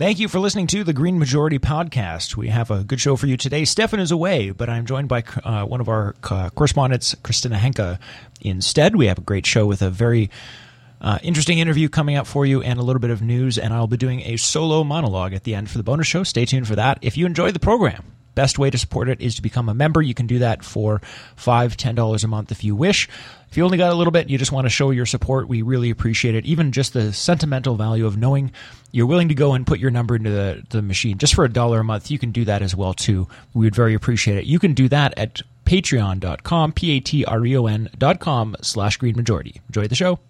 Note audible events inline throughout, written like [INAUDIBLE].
Thank you for listening to the Green Majority podcast. We have a good show for you today. Stefan is away, but I'm joined by uh, one of our uh, correspondents, Christina Henke, instead. We have a great show with a very uh, interesting interview coming up for you and a little bit of news, and I'll be doing a solo monologue at the end for the bonus show. Stay tuned for that. If you enjoy the program, best way to support it is to become a member. You can do that for five, ten dollars a month if you wish. If you only got a little bit, you just want to show your support, we really appreciate it. Even just the sentimental value of knowing you're willing to go and put your number into the, the machine just for a dollar a month, you can do that as well too. We would very appreciate it. You can do that at patreon.com, P-A-T-R-E-O-N dot com slash green majority. Enjoy the show.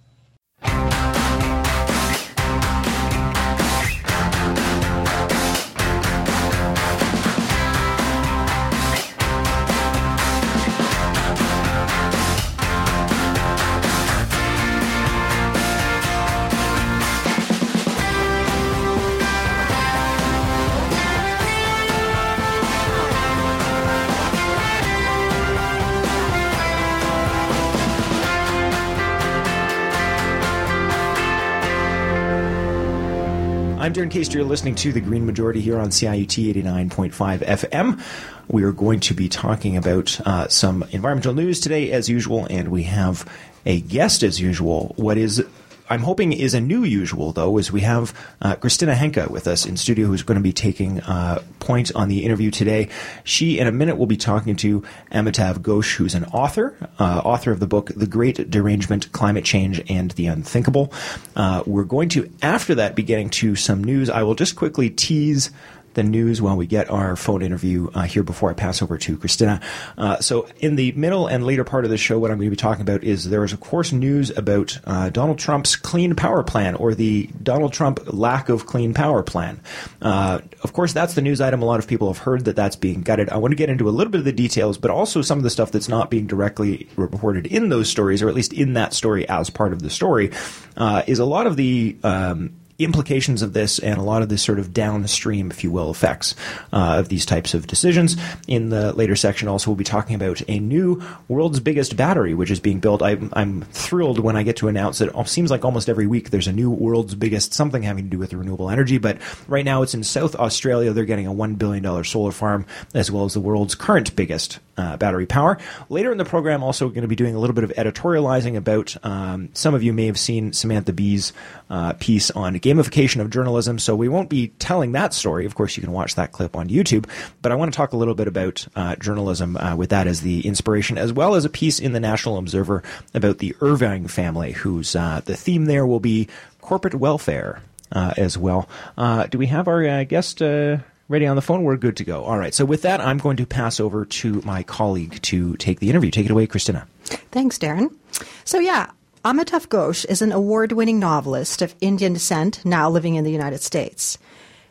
I'm Darren Case. You're listening to the Green Majority here on CIUT 89.5 FM. We are going to be talking about uh, some environmental news today, as usual, and we have a guest, as usual. What is I'm hoping is a new usual, though, is we have uh, Christina Henke with us in studio, who's going to be taking uh, point on the interview today. She, in a minute, will be talking to Amitav Ghosh, who's an author, uh, author of the book The Great Derangement, Climate Change, and the Unthinkable. Uh, we're going to, after that, be getting to some news. I will just quickly tease the news while we get our phone interview uh, here before I pass over to Christina. Uh, so, in the middle and later part of the show, what I'm going to be talking about is there is, of course, news about uh, Donald Trump's clean power plan or the Donald Trump lack of clean power plan. Uh, of course, that's the news item. A lot of people have heard that that's being gutted. I want to get into a little bit of the details, but also some of the stuff that's not being directly reported in those stories, or at least in that story as part of the story, uh, is a lot of the um, implications of this and a lot of this sort of downstream, if you will, effects uh, of these types of decisions. In the later section, also, we'll be talking about a new world's biggest battery, which is being built. I'm, I'm thrilled when I get to announce it seems like almost every week there's a new world's biggest something having to do with renewable energy. But right now it's in South Australia. They're getting a $1 billion solar farm, as well as the world's current biggest uh, battery power. Later in the program, also going to be doing a little bit of editorializing about um, some of you may have seen Samantha Bee's uh, piece on gamification of journalism. So we won't be telling that story. Of course, you can watch that clip on YouTube. But I want to talk a little bit about uh, journalism uh, with that as the inspiration, as well as a piece in the National Observer about the Irving family, whose uh, the theme there will be corporate welfare. Uh, as well. Do we have our guest ready on the phone? We're good to go. All right. So with that, I'm going to pass over to my colleague to take the interview. Take it away, Christina. Thanks, Darren. So yeah, Amitav Ghosh is an award-winning novelist of Indian descent now living in the United States.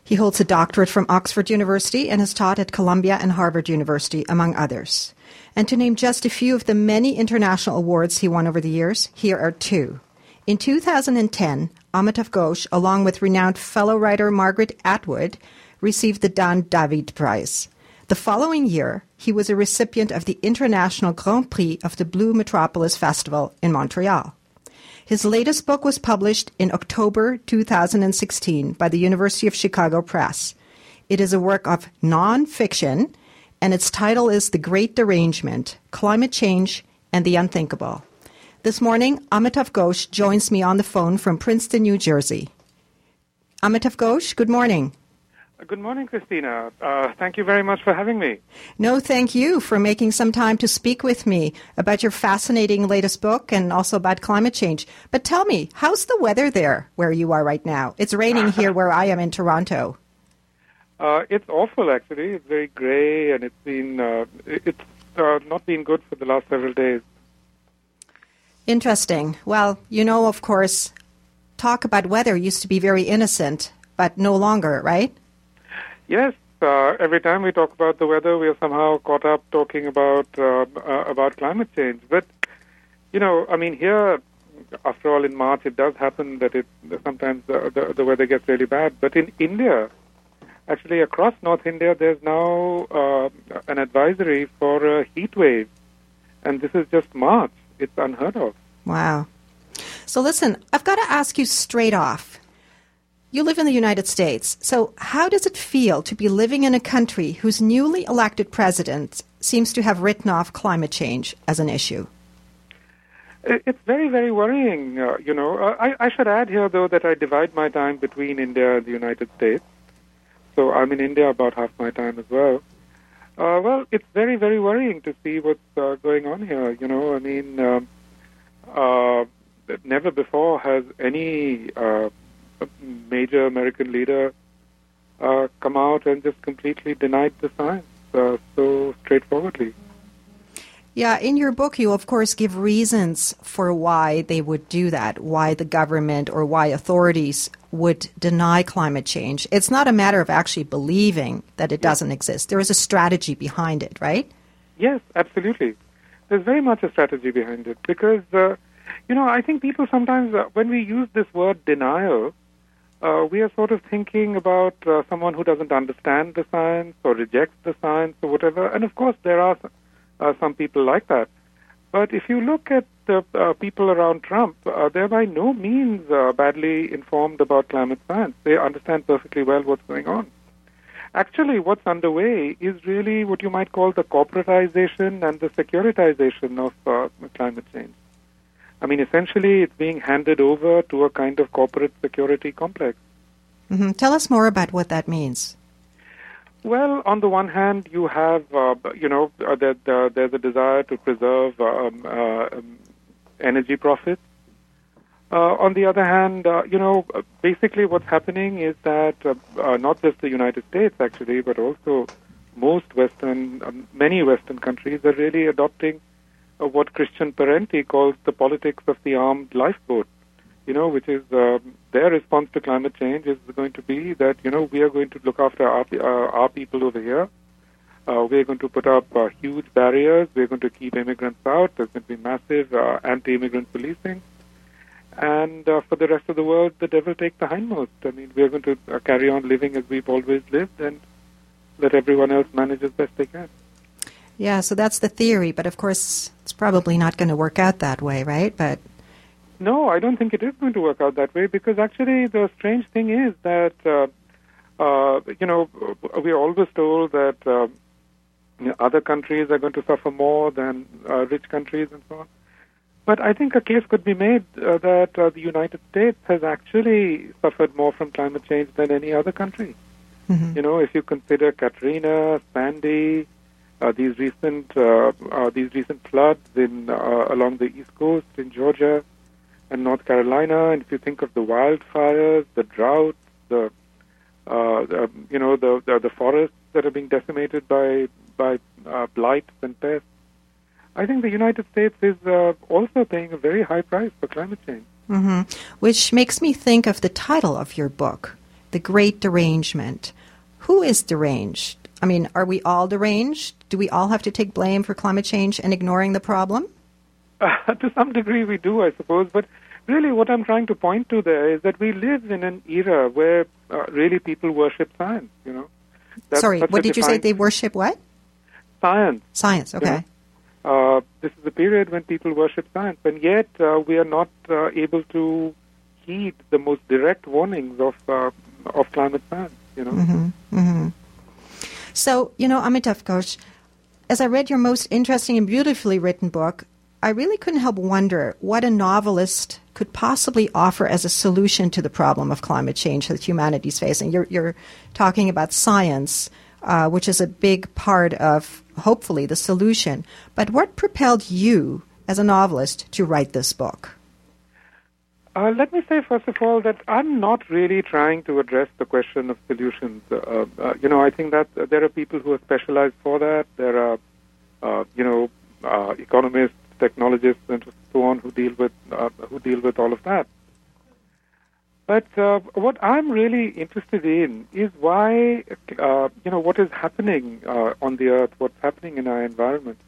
He holds a doctorate from Oxford University and has taught at Columbia and Harvard University, among others. And to name just a few of the many international awards he won over the years, here are two. In 2010, Amitav Ghosh, along with renowned fellow writer Margaret Atwood, received the Dan David Prize. The following year, he was a recipient of the International Grand Prix of the Blue Metropolis Festival in Montreal. His latest book was published in October 2016 by the University of Chicago Press. It is a work of nonfiction, and its title is The Great Derangement Climate Change and the Unthinkable. This morning, Amitav Ghosh joins me on the phone from Princeton, New Jersey. Amitav Ghosh, good morning. Good morning, Christina. Uh, thank you very much for having me. No, thank you for making some time to speak with me about your fascinating latest book and also about climate change. But tell me, how's the weather there where you are right now? It's raining [LAUGHS] here where I am in Toronto. Uh, it's awful, actually. It's very gray, and it's been uh, it's uh, not been good for the last several days. Interesting. Well, you know, of course, talk about weather used to be very innocent, but no longer, right? Yes, uh, every time we talk about the weather, we are somehow caught up talking about uh, uh, about climate change. But you know, I mean, here, after all, in March, it does happen that it sometimes the, the, the weather gets really bad. But in India, actually, across North India, there's now uh, an advisory for a heat wave, and this is just March. It's unheard of. Wow. So listen, I've got to ask you straight off You live in the United States, so how does it feel to be living in a country whose newly elected president seems to have written off climate change as an issue? It's very, very worrying. Uh, you know, I, I should add here, though, that I divide my time between India and the United States. So I'm in India about half my time as well. Uh, well, it's very, very worrying to see what's uh, going on here. You know, I mean, um, uh, never before has any uh, major American leader uh, come out and just completely denied the science uh, so straightforwardly. Yeah, in your book, you of course give reasons for why they would do that, why the government or why authorities would deny climate change. It's not a matter of actually believing that it doesn't exist. There is a strategy behind it, right? Yes, absolutely. There's very much a strategy behind it because, uh, you know, I think people sometimes, uh, when we use this word denial, uh, we are sort of thinking about uh, someone who doesn't understand the science or rejects the science or whatever. And of course, there are uh, some people like that. But if you look at the uh, people around Trump, uh, they're by no means uh, badly informed about climate science. They understand perfectly well what's going on. Actually, what's underway is really what you might call the corporatization and the securitization of climate change. I mean, essentially, it's being handed over to a kind of corporate security complex. Mm-hmm. Tell us more about what that means. Well, on the one hand, you have, uh, you know, uh, there, there, there's a desire to preserve um, uh, um, energy profits. Uh, on the other hand, uh, you know, basically what's happening is that uh, not just the United States, actually, but also most Western, um, many Western countries are really adopting what Christian Parenti calls the politics of the armed lifeboat you know, which is uh, their response to climate change is going to be that, you know, we are going to look after our, uh, our people over here. Uh, we're going to put up uh, huge barriers. We're going to keep immigrants out. There's going to be massive uh, anti-immigrant policing. And uh, for the rest of the world, the devil take the hindmost. I mean, we're going to uh, carry on living as we've always lived and let everyone else manage as best they can. Yeah, so that's the theory, but of course, probably not going to work out that way, right? But no, I don't think it is going to work out that way because actually the strange thing is that, uh, uh, you know, we are always told that uh, you know, other countries are going to suffer more than uh, rich countries and so on. But I think a case could be made uh, that uh, the United States has actually suffered more from climate change than any other country. Mm-hmm. You know, if you consider Katrina, Sandy, uh, these recent uh, uh, these recent floods in uh, along the East Coast in Georgia, and North Carolina. And if you think of the wildfires, the drought, the, uh, the you know the, the, the forests that are being decimated by by uh, blight and pests, I think the United States is also paying a very high price for climate change. Mm-hmm. Which makes me think of the title of your book, "The Great Derangement." Who is deranged? I mean, are we all deranged? Do we all have to take blame for climate change and ignoring the problem? Uh, [LAUGHS] to some degree, we do, I suppose. But really, what I'm trying to point to there is that we live in an era where uh, really people worship science. You know. That's Sorry, what did you say? They worship what? Science. Science. Okay. You know? Uh, this is a period when people worship science, and yet uh, we are not uh, able to heed the most direct warnings of uh, of climate science. You know. Mm-hmm. Mm-hmm. So you know, Amitav Ghosh, as I read your most interesting and beautifully written book, I really couldn't help wonder what a novelist could possibly offer as a solution to the problem of climate change that humanity is facing. You're, you're talking about science, uh, which is a big part of, hopefully, the solution. But what propelled you, as a novelist, to write this book? Uh, let me say, first of all, that I'm not really trying to address the question of solutions. Uh, uh you know, I think that there are people who are specialized for that. There are, uh, you know, uh, economists technologists and so on who deal with uh, who deal with all of that. But what I'm really interested in is why you know what is happening on the earth, what's happening in our environment,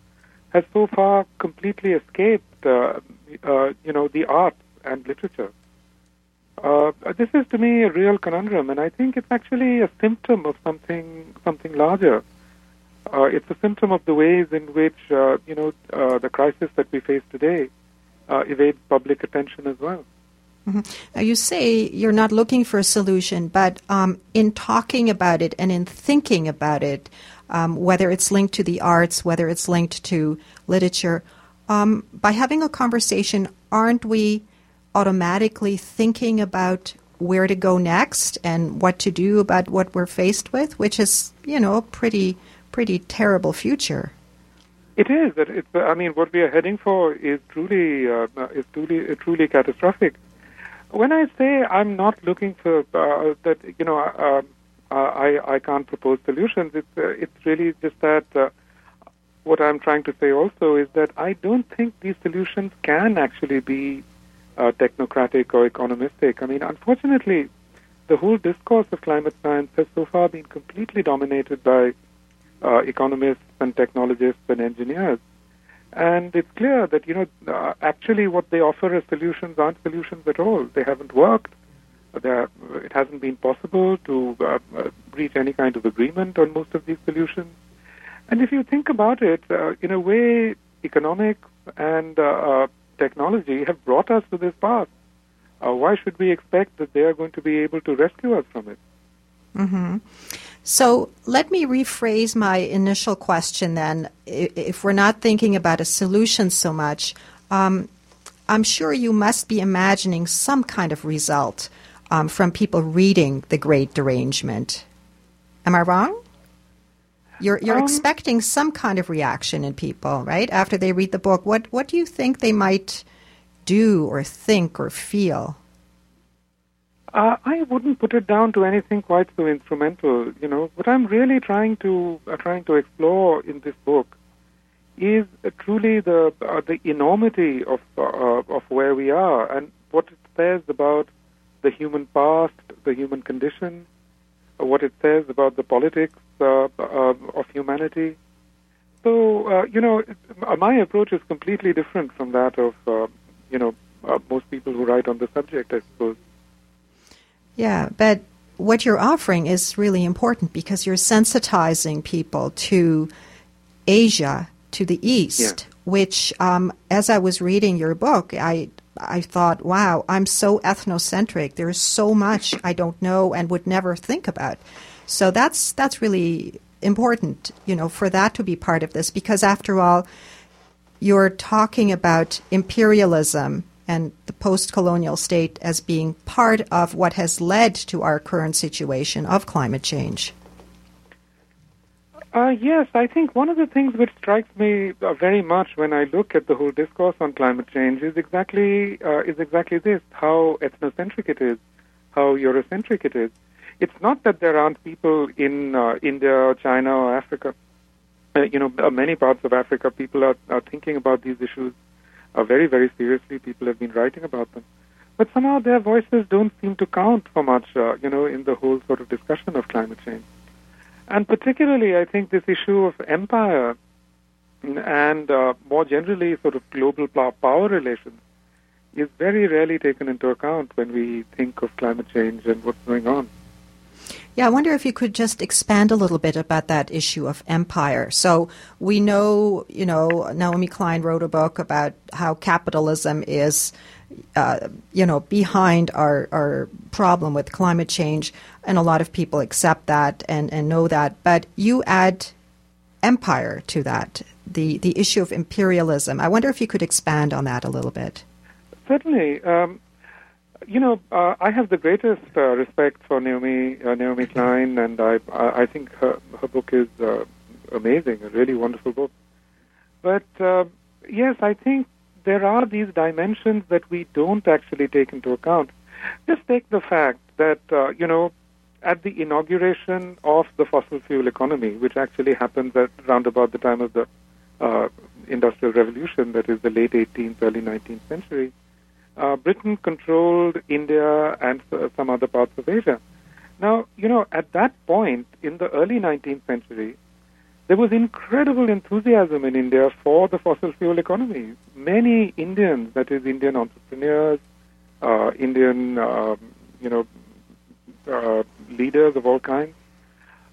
has so far completely escaped you know the arts and literature. this is to me a real conundrum, and I think it's actually a symptom of something something larger uh, it's a symptom of the ways in which uh, you know uh, the crisis that we face today uh, evades public attention as well. Mm-hmm. Now, you say you're not looking for a solution, but um, in talking about it and in thinking about it, um, whether it's linked to the arts, whether it's linked to literature, um, by having a conversation, aren't we automatically thinking about where to go next and what to do about what we're faced with, which is, you know, a pretty, pretty terrible future? It is. It's, I mean, what we are heading for is truly, uh, is truly, truly catastrophic. When I say I'm not looking for uh, that, you know, uh, uh, I I can't propose solutions. It's uh, it's really just that. Uh, what I'm trying to say also is that I don't think these solutions can actually be uh, technocratic or economistic. I mean, unfortunately, the whole discourse of climate science has so far been completely dominated by uh, economists and technologists and engineers. And it's clear that, you know, uh, actually what they offer as solutions aren't solutions at all. They haven't worked. They're, it hasn't been possible to uh, uh, reach any kind of agreement on most of these solutions. And if you think about it, uh, in a way, economics and uh, technology have brought us to this path. Uh, why should we expect that they are going to be able to rescue us from it? Mm-hmm. So let me rephrase my initial question then. If we're not thinking about a solution so much, um, I'm sure you must be imagining some kind of result um, from people reading The Great Derangement. Am I wrong? You're, you're um, expecting some kind of reaction in people, right? After they read the book, what what do you think they might do or think or feel? Uh, I wouldn't put it down to anything quite so instrumental. You know, what I'm really trying to uh, trying to explore in this book is uh, truly the uh, the enormity of uh, of where we are and what it says about the human past, the human condition, uh, what it says about the politics uh, uh, of humanity. So, uh, you know, my approach is completely different from that of you know most people who write on the subject, I suppose. Yeah, but what you're offering is really important because you're sensitizing people to Asia, to the East, yeah. which, um, as I was reading your book, I I thought, wow, I'm so ethnocentric. There's so much I don't know and would never think about. So that's that's really important, you know, for that to be part of this because after all, you're talking about imperialism and the post colonial state as being part of what has led to our current situation of climate change. Uh, yes, I think one of the things which strikes me uh, very much when I look at the whole discourse on climate change is exactly uh, is exactly this: how ethnocentric it is, how Eurocentric it is. It's not that there aren't people in uh, India or China or Africa. Uh, you know, uh, many parts of Africa, people are, are thinking about these issues very, very seriously. People have been writing about them. But somehow their voices don't seem to count for much, you know, in the whole sort of discussion of climate change. And particularly, I think this issue of empire and uh, more generally sort of global power relations is very rarely taken into account when we think of climate change and what's going on. Yeah, I wonder if you could just expand a little bit about that issue of empire. So we know, you know, Naomi Klein wrote a book about how capitalism is, uh, you know, behind our, our problem with climate change, and a lot of people accept that and, and know that. But you add empire to that, the, the issue of imperialism. I wonder if you could expand on that a little bit. Certainly. Um, you know, uh, I have the greatest uh, respect for Naomi uh, Naomi Klein, and I I think her her book is uh, amazing, a really wonderful book. But yes, I think there are these dimensions that we don't actually take into account. Just take the fact that uh, you know, at the inauguration of the fossil fuel economy, which actually happens at around about the time of the industrial revolution, that is the late 18th, early 19th century uh, Britain controlled India and some other parts of Asia. Now, you know, at that point in the early 19th century, there was incredible enthusiasm in India for the fossil fuel economy. Many Indians, that is, Indian entrepreneurs, uh, Indian, um, you know, uh, leaders of all kinds,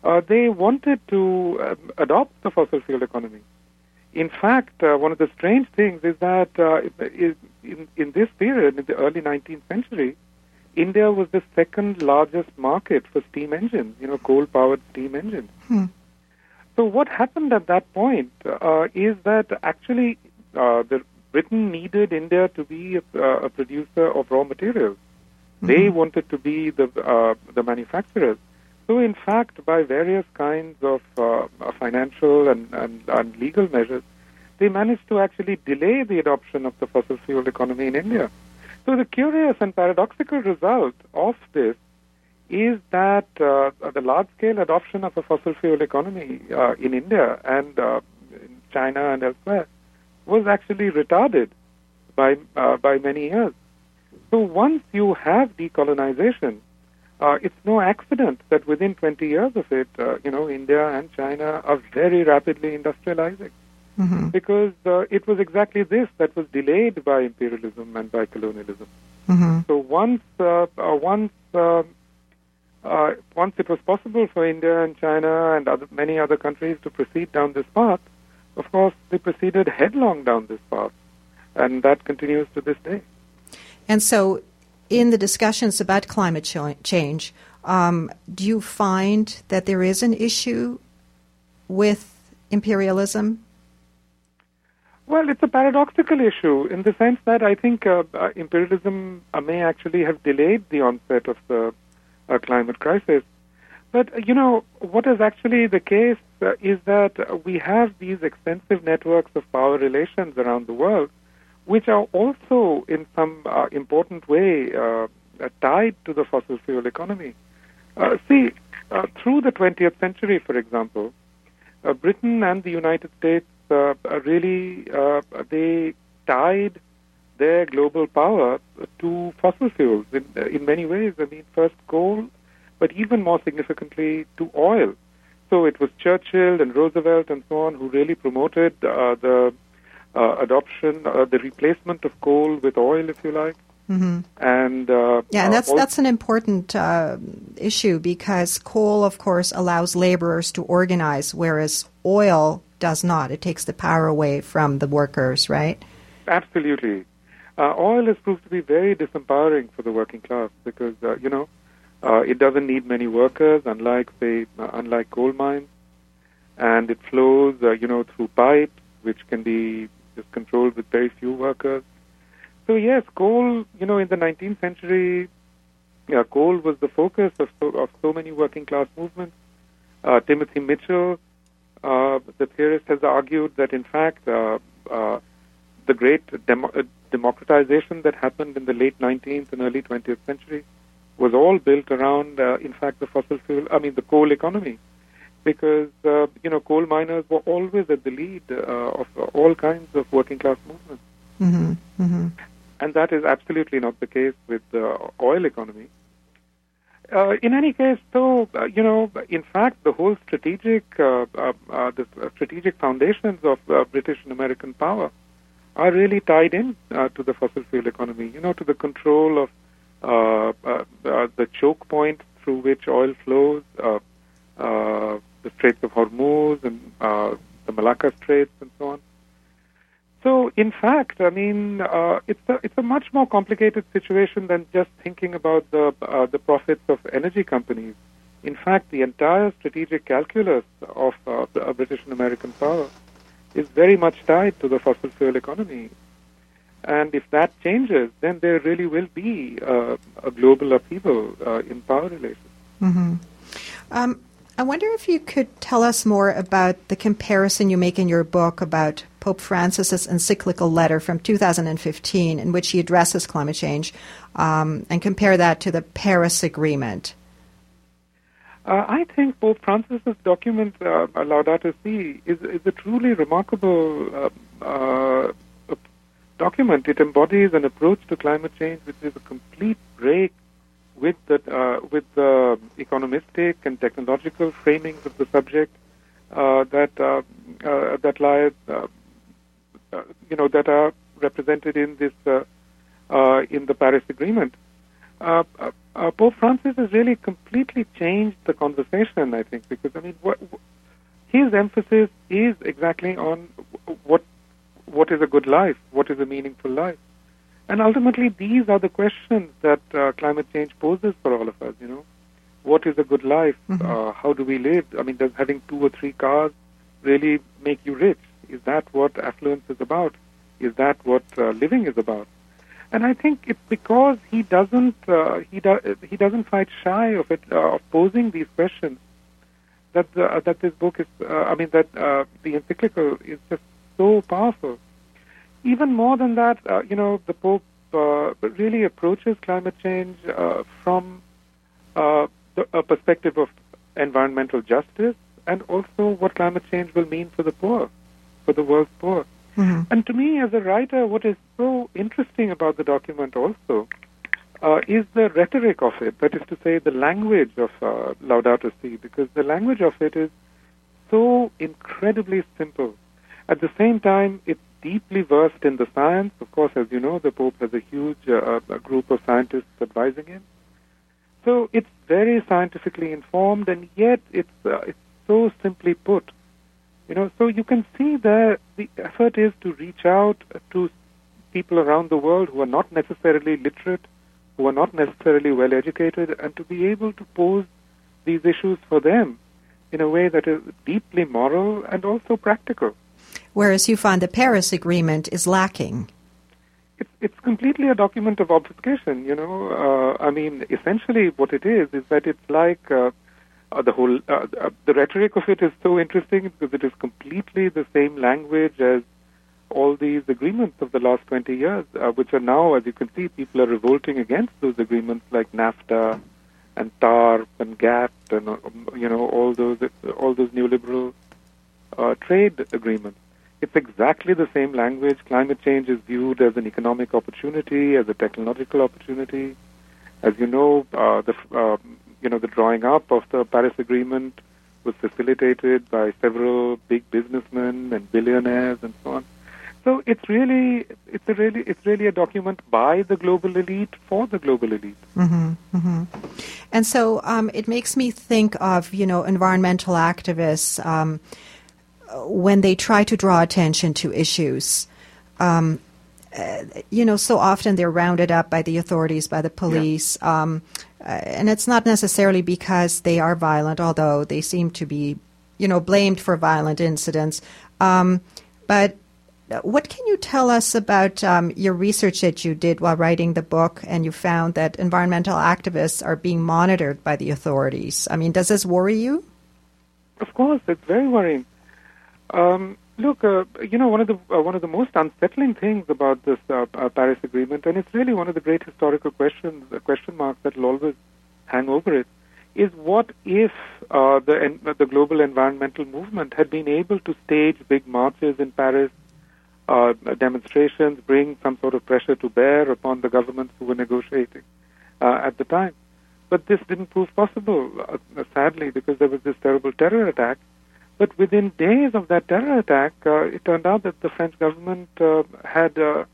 uh, they wanted to um, adopt the fossil fuel economy. in fact, uh, one of the strange things is that uh, in, in this period, in the early 19th century, India was the second largest market for steam engines, you know, coal powered steam engines. Hmm. So, what happened at that point uh, is that actually uh, the Britain needed India to be a, uh, a producer of raw materials. Mm-hmm. They wanted to be the uh, the manufacturers. So, in fact, by various kinds of uh, financial and, and, and legal measures, they managed to actually delay the adoption of the fossil fuel economy in India. So, the curious and paradoxical result of this is that uh, the large scale adoption of a fossil fuel economy uh, in India and uh, in China and elsewhere was actually retarded by uh, by many years. So once you have decolonization, uh, it's no accident that within 20 years of it, uh, you know, India and China are very rapidly industrializing. Mm-hmm. Because uh, it was exactly this that was delayed by imperialism and by colonialism. Mm-hmm. So once, uh, uh, once, uh, once it was possible for India and China and other, many other countries to proceed down this path, of course, they proceeded headlong down this path, and that continues to this day. And so, in the discussions about climate change, um, do you find that there is an issue with imperialism? Well, it's a paradoxical issue in the sense that I think uh, uh, imperialism uh, may actually have delayed the onset of the uh, climate crisis. But, you know, what is actually the case uh, is that we have these extensive networks of power relations around the world, which are also in some uh, important way uh, tied to the fossil fuel economy. Uh, see, uh, through the 20th century, for example, uh, Britain and the United States really they tied their global power to fossil fuels in, in many ways. I mean, first coal, but even more significantly to oil. So it was Churchill and Roosevelt and so on who really promoted uh, the uh, adoption, uh, the replacement of coal with oil, if you like. Mm-hmm. And uh, yeah, and that's that's an important uh, issue because coal, of course, allows laborers to organize, whereas oil does not. It takes the power away from the workers, right? Absolutely. Uh, oil has proved to be very disempowering for the working class because you know uh, it doesn't need many workers, unlike say, uh, unlike coal mines, and it flows, uh, you know, through pipes, which can be just controlled with very few workers. So yes, coal, you know, in the 19th century, yeah, coal was the focus of so, of so many working class movements. Uh, Timothy Mitchell, uh, the theorist, has argued that in fact uh, uh, the great demo- uh, democratization that happened in the late 19th and early 20th century was all built around, uh, in fact, the fossil fuel, I mean, the coal economy. Because, uh, you know, coal miners were always at the lead uh, of all kinds of working class movements. Mm-hmm. Mm-hmm. And that is absolutely not the case with the oil economy. Uh, in any case, though, uh, you know, in fact, the whole strategic, uh, the strategic foundations of British and American power are really tied in to the fossil fuel economy. You know, to the control of uh, uh, uh, the choke point through which oil flows, the Straits of Hormuz and the Malacca Straits and so on. So, in fact, I mean, uh, it's a it's a much more complicated situation than just thinking about the uh, the profits of energy companies. In fact, the entire strategic calculus of uh, British and American power is very much tied to the fossil fuel economy. And if that changes, then there really will be uh, a global upheaval uh, in power relations. Mm-hmm. Um, I wonder if you could tell us more about the comparison you make in your book about Pope Francis's encyclical letter from 2015, in which he addresses climate change, um, and compare that to the Paris Agreement. Uh, I think Pope Francis's document, uh, Laudato Si, is, is a truly remarkable uh, uh document. It embodies an approach to climate change which is a complete break with the uh, with the economistic and technological framings of the subject uh, that uh, that lie you know that are represented in this in the Paris Agreement. Pope Francis has really completely changed the conversation. I think because I mean what, his emphasis is exactly on what what is a good life? What is a meaningful life? And ultimately, these are the questions that uh, climate change poses for all of us. You know, what is a good life? Mhm. Uh, how do we live? I mean, does having two or three cars really make you rich? Is that what affluence is about? Is that what uh, living is about? And I think it's because he doesn't uh, he do- he doesn't fight shy of it uh, of posing these questions that the, uh, that this book is uh, I mean that uh, the encyclical is just so powerful. Even more than that, uh, you know, the Pope really approaches climate change from the, a perspective of environmental justice and also what climate change will mean for the poor, for the world's poor. Mhm. And to me, as a writer, what is so interesting about the document also uh, is the rhetoric of it. That is to say, the language of uh, Laudato Si, because the language of it is so incredibly simple. At the same time, it's deeply versed in the science. Of course, as you know, the Pope has a huge uh, a group of scientists advising him. So it's very scientifically informed, and yet it's uh, it's so simply put. You know, so you can see that the effort is to reach out to people around the world who are not necessarily literate, who are not necessarily well educated, and to be able to pose these issues for them in a way that is deeply moral and also practical. Whereas you find the Paris Agreement is lacking. It's it's completely a document of obfuscation. You know, uh, I mean, essentially what it is is that it's like uh, uh, the whole uh, uh, the rhetoric of it is so interesting because it is completely the same language as all these agreements of the last 20 years, uh, which are now, as you can see, people are revolting against those agreements like NAFTA and TARP and GATT and uh, you know all those all those neoliberal uh, trade agreements. It's exactly the same language. Climate change is viewed as an economic opportunity, as a technological opportunity. As you know, uh, the uh, you know the drawing up of the Paris Agreement was facilitated by several big businessmen and billionaires and so on. So it's really it's a really it's really a document by the global elite for the global elite. hmm hmm And so um, it makes me think of you know environmental activists um, when they try to draw attention to issues. Um, uh, you know, so often they're rounded up by the authorities, by the police, um, uh, and it's not necessarily because they are violent, although they seem to be, you know, blamed for violent incidents. Um, but what can you tell us about um, your research that you did while writing the book and you found that environmental activists are being monitored by the authorities? I mean, does this worry you? Of course, it's very worrying. Um, look, uh, you know, one of the uh, one of the most unsettling things about this uh, uh, Paris Agreement, and it's really one of the great historical questions, uh, question marks that will always hang over it, is what if uh, the the global environmental movement had been able to stage big marches in Paris, demonstrations, bring some sort of pressure to bear upon the governments who were negotiating at the time. But this didn't prove possible, sadly, because there was this terrible terror attack. But within days of that terror attack, uh, it turned out that the French government uh, had uh,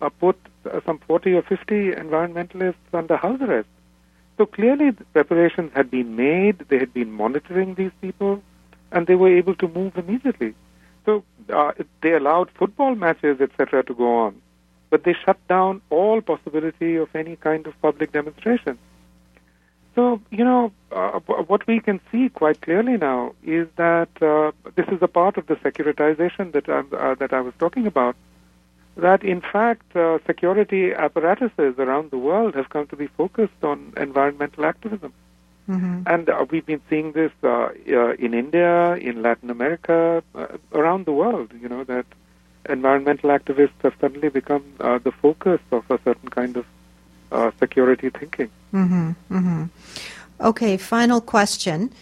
uh, put uh, some 40 or 50 environmentalists under house arrest. So clearly, preparations had been made, they had been monitoring these people, and they were able to move immediately. So uh, they allowed football matches, etc., to go on, but they shut down all possibility of any kind of public demonstration. So, you know, uh, what we can see quite clearly now is that uh, this is a part of the securitization that, uh, that I was talking about. That, in fact, uh, security apparatuses around the world have come to be focused on environmental activism. Mm-hmm. And uh, we've been seeing this uh, uh, in India, in Latin America, uh, around the world, you know, that environmental activists have suddenly become uh, the focus of a certain kind of uh, security thinking. Mm-hmm. Mm-hmm. Okay, final question.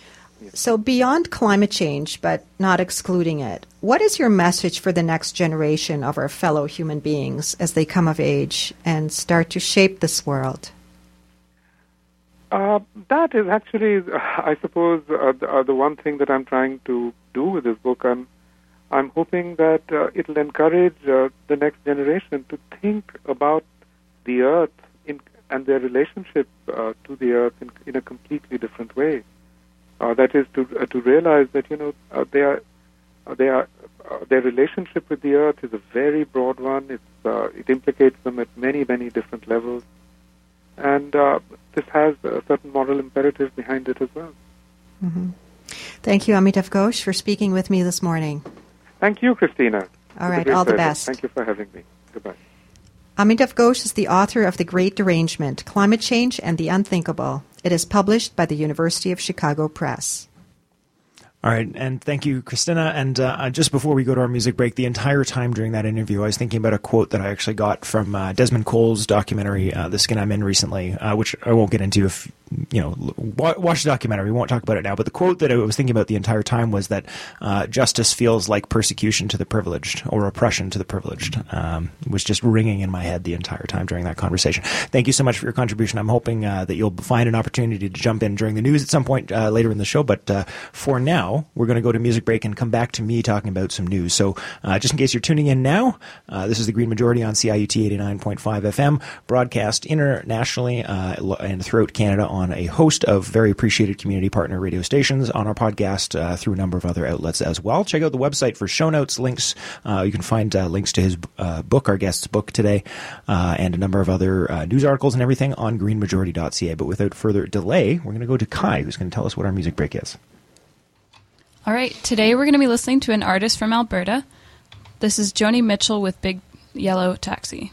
So, beyond climate change, but not excluding it, what is your message for the next generation of our fellow human beings as they come of age and start to shape this world? Uh, that is actually, [LAUGHS] I suppose, uh, the, uh, the one thing that I'm trying to do with this book. I'm, I'm hoping that uh, it'll encourage uh, the next generation to think about the earth and their relationship uh, to the earth in, in a completely different way. Uh, that is to uh, to realize that you know uh, they are they are, uh, their relationship with the earth is a very broad one. It's, uh, it implicates them at many, many different levels. And uh, this has a certain moral imperative behind it as well. Mm-hmm. Thank you, Amitav Ghosh, for speaking with me this morning. Thank you, Christina. All right, all pleasure. the best. Thank you for having me. Goodbye. Amitav Ghosh is the author of The Great Derangement Climate Change and the Unthinkable. It is published by the University of Chicago Press. All right, and thank you, Christina. And uh, just before we go to our music break, the entire time during that interview, I was thinking about a quote that I actually got from uh, Desmond Cole's documentary, uh, "The Skin I'm In," recently, uh, which I won't get into. If you know, watch the documentary. We won't talk about it now. But the quote that I was thinking about the entire time was that uh, justice feels like persecution to the privileged or oppression to the privileged. Um, was just ringing in my head the entire time during that conversation. Thank you so much for your contribution. I'm hoping uh, that you'll find an opportunity to jump in during the news at some point later in the show. But for now we're going to go to music break and come back to me talking about some news. So, uh, just in case you're tuning in now, uh, this is the Green Majority on CIUT 89.5 FM, broadcast internationally uh, and throughout Canada on a host of very appreciated community partner radio stations on our podcast uh, through a number of other outlets as well. Check out the website for show notes, links. Uh, you can find uh, links to his book, our guest's book today, and a number of other news articles and everything on greenmajority.ca. But without further delay, we're going to go to Kai, who's going to tell us what our music break is. All right, today we're going to be listening to an artist from Alberta. This is Joni Mitchell with Big Yellow Taxi.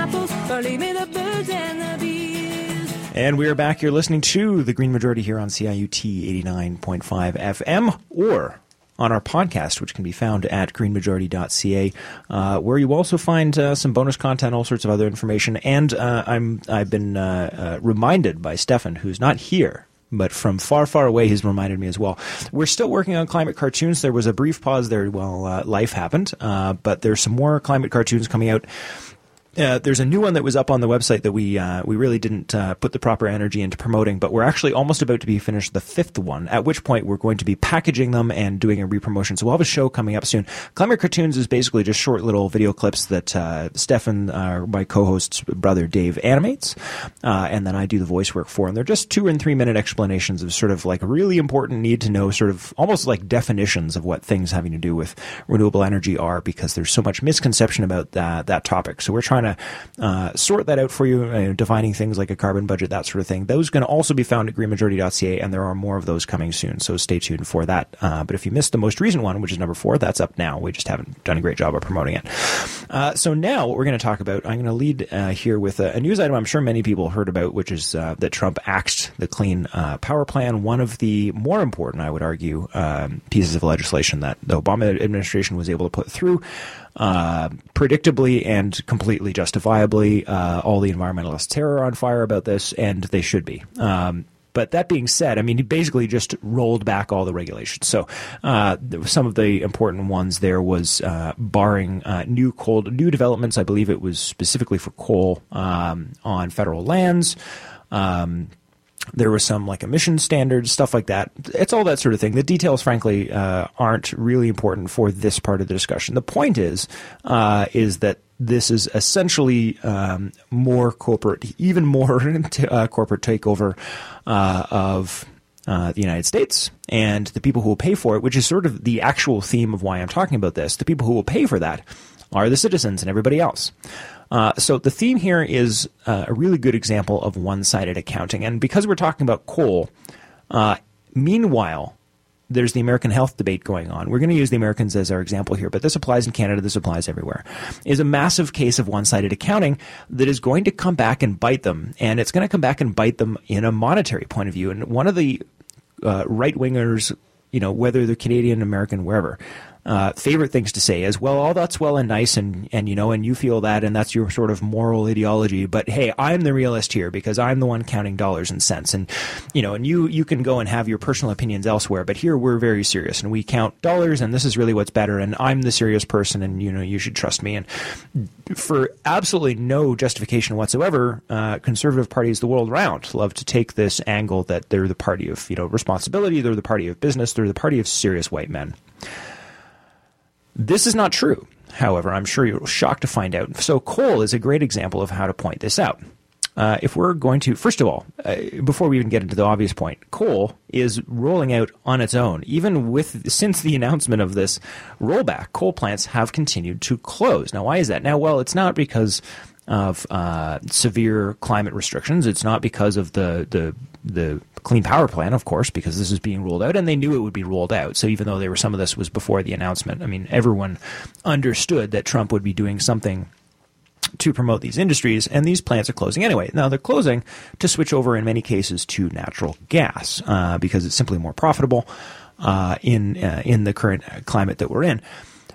And we are back. You're listening to the Green Majority here on CIUT 89.5 FM or on our podcast, which can be found at greenmajority.ca, uh, where you also find uh, some bonus content, all sorts of other information. And uh, I'm I've been uh, uh, reminded by Stefan, who's not here. But from far, far away, he's reminded me as well. We're still working on climate cartoons. There was a brief pause there while uh, life happened, but there's some more climate cartoons coming out uh, there's a new one that was up on the website that we uh, we really didn't uh, put the proper energy into promoting, but we're actually almost about to be finished the fifth one. At which point we're going to be packaging them and doing a repromotion. So we'll have a show coming up soon. Climate Cartoons is basically just short little video clips that uh, Stefan, uh, my co-host's brother Dave, animates, uh, and then I do the voice work for. And they're just two and three minute explanations of sort of like really important need to know, sort of almost like definitions of what things having to do with renewable energy are, because there's so much misconception about that that topic. So we're trying trying to uh, sort that out for you, defining things like a carbon budget, that sort of thing. Those can also be found at greenmajority.ca, and there are more of those coming soon. So stay tuned for that. Uh, but if you missed the most recent one, which is number four, that's up now. We just haven't done a great job of promoting it. Uh, so now what we're going to talk about, I'm going to lead uh, here with a, a, news item I'm sure many people heard about, which is uh, that Trump axed the Clean Power Plan, one of the more important, I would argue, um, pieces of legislation that the Obama administration was able to put through uh, predictably and completely justifiably. Uh, all the environmentalists are on fire about this, and they should be. Um, but that being said, I mean, he basically just rolled back all the regulations. So uh, some of the important ones there was uh, barring uh, new coal, new developments. I believe it was specifically for coal um, on federal lands. Um, there was some like emission standards, stuff like that. It's all that sort of thing. The details, frankly, uh, aren't really important for this part of the discussion. The point is, uh, is that this is essentially um, more corporate, even more [LAUGHS] uh, corporate takeover uh, of uh, the United States and the people who will pay for it, which is sort of the actual theme of why I'm talking about this. The people who will pay for that are the citizens and everybody else. Uh, so the theme here is uh, a really good example of one-sided accounting, and because we're talking about coal, uh, meanwhile, there's the American health debate going on. We're going to use the Americans as our example here, but this applies in Canada, this applies everywhere. Is a massive case of one-sided accounting that is going to come back and bite them, and it's going to come back and bite them in a monetary point of view. And one of the uh, right wingers, you know, whether they're Canadian, American, wherever, uh, favorite things to say is, well, all that's well and nice, and and you know, and you feel that, and that's your sort of moral ideology. But hey, I'm the realist here because I'm the one counting dollars and cents, and you know, and you you can go and have your personal opinions elsewhere, but here we're very serious and we count dollars, and this is really what's better, and I'm the serious person, and you know, you should trust me. And for absolutely no justification whatsoever, uh, conservative parties the world around love to take this angle that they're the party of you know responsibility, they're the party of business, they're the party of serious white men. This is not true. However, I'm sure you're shocked to find out. So, coal is a great example of how to point this out. Uh, if we're going to, first of all, uh, before we even get into the obvious point, coal is rolling out on its own. Even with since the announcement of this rollback, coal plants have continued to close. Now, why is that? Now, well, it's not because of uh, severe climate restrictions. It's not because of the the the clean power plan, of course, because this is being rolled out, and they knew it would be rolled out. So even though there were some of this was before the announcement, I mean, everyone understood that Trump would be doing something to promote these industries, and these plants are closing anyway. Now they're closing to switch over in many cases to natural gas uh, because it's simply more profitable uh, in uh, in the current climate that we're in.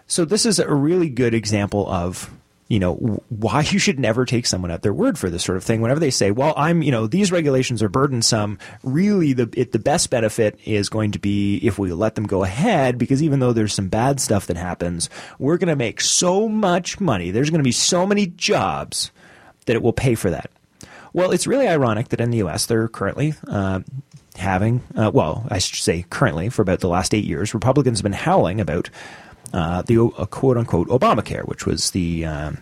So this is a really good example of you know why you should never take someone at their word for this sort of thing. Whenever they say well i'm you know these regulations are burdensome really the it, the best benefit is going to be if we let them go ahead because even though there's some bad stuff that happens we're going to make so much money there's going to be so many jobs that it will pay for that. Well it's really ironic that in the us they're currently uh, having uh, well i should say currently for about the last eight years republicans have been howling about uh, the uh, quote unquote Obamacare, which was the um,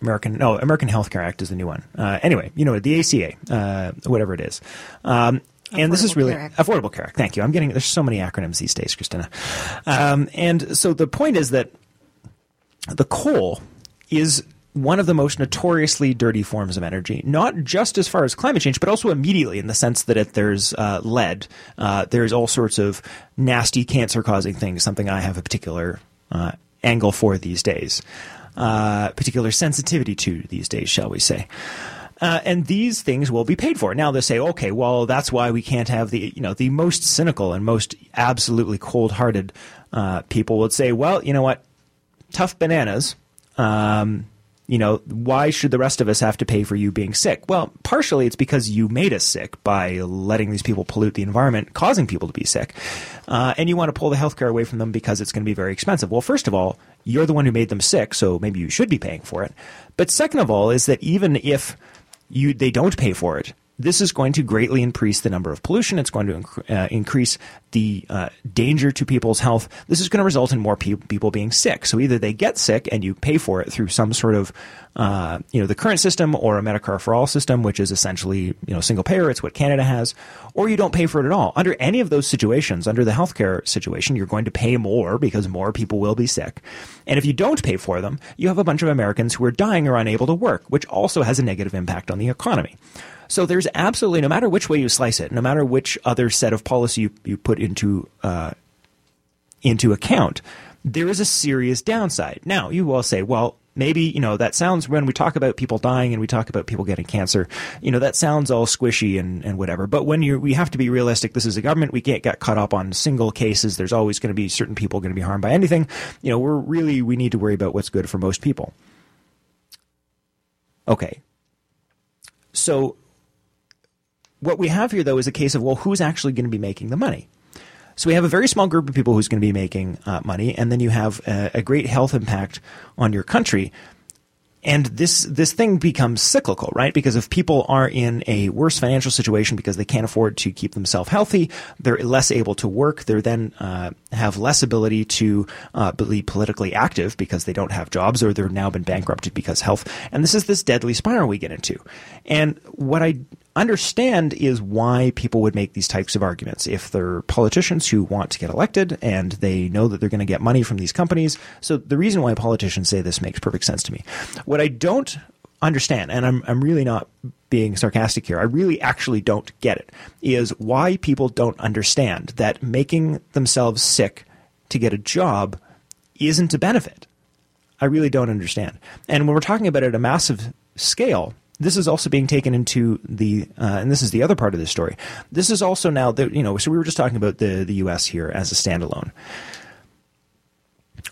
American no American Health Care Act is the new one. Uh, anyway, you know the ACA, uh, whatever it is. Um, and this is really affordable care. Act. Thank you. I'm getting there's so many acronyms these days, Christina. Um, and so the point is that the coal is one of the most notoriously dirty forms of energy, not just as far as climate change, but also immediately in the sense that if there's uh, lead, uh, there's all sorts of nasty cancer causing things, something I have a particular uh, angle for these days, uh, particular sensitivity to these days, shall we say. Uh, and these things will be paid for. Now they say, okay, well, that's why we can't have the, you know, the most cynical and most absolutely cold-hearted uh, people would say, well, you know what, tough bananas. Um, you know, why should the rest of us have to pay for you being sick? Well, partially it's because you made us sick by letting these people pollute the environment, causing people to be sick. Uh, and you want to pull the healthcare away from them because it's going to be very expensive. Well, first of all, you're the one who made them sick, so maybe you should be paying for it. But second of all, is that even if you they don't pay for it, this is going to greatly increase the number of pollution. It's going to inc- uh, increase the uh, danger to people's health. This is going to result in more pe- people being sick. So either they get sick and you pay for it through some sort of, uh, you know, the current system or a Medicare for all system, which is essentially, you know, single payer. It's what Canada has, or you don't pay for it at all. Under any of those situations, under the healthcare situation, you're going to pay more because more people will be sick. And if you don't pay for them, you have a bunch of Americans who are dying or unable to work, which also has a negative impact on the economy. So there's absolutely, no matter which way you slice it, no matter which other set of policy you, you put into uh, into account, there is a serious downside. Now you will say, well, maybe you know that sounds when we talk about people dying and we talk about people getting cancer, you know that sounds all squishy and, and whatever. But when you we have to be realistic. This is a government. We can't get caught up on single cases. There's always going to be certain people going to be harmed by anything. You know, we're really we need to worry about what's good for most people. Okay. So what we have here, though, is a case of well, who's actually going to be making the money? So we have a very small group of people who's going to be making uh, money, and then you have a, a great health impact on your country. And this this thing becomes cyclical, right? Because if people are in a worse financial situation because they can't afford to keep themselves healthy, they're less able to work. They're then uh, have less ability to uh, be politically active because they don't have jobs or they're now been bankrupted because health. And this is this deadly spiral we get into. And what I understand is why people would make these types of arguments. If they're politicians who want to get elected and they know that they're going to get money from these companies. So the reason why politicians say this makes perfect sense to me. What I don't understand, and I'm, I'm really not being sarcastic here, I really actually don't get it, is why people don't understand that making themselves sick to get a job isn't a benefit. I really don't understand. And when we're talking about it at a massive scale, this is also being taken into the, uh, and this is the other part of the story. This is also now that you know. So we were just talking about the the U.S. here as a standalone.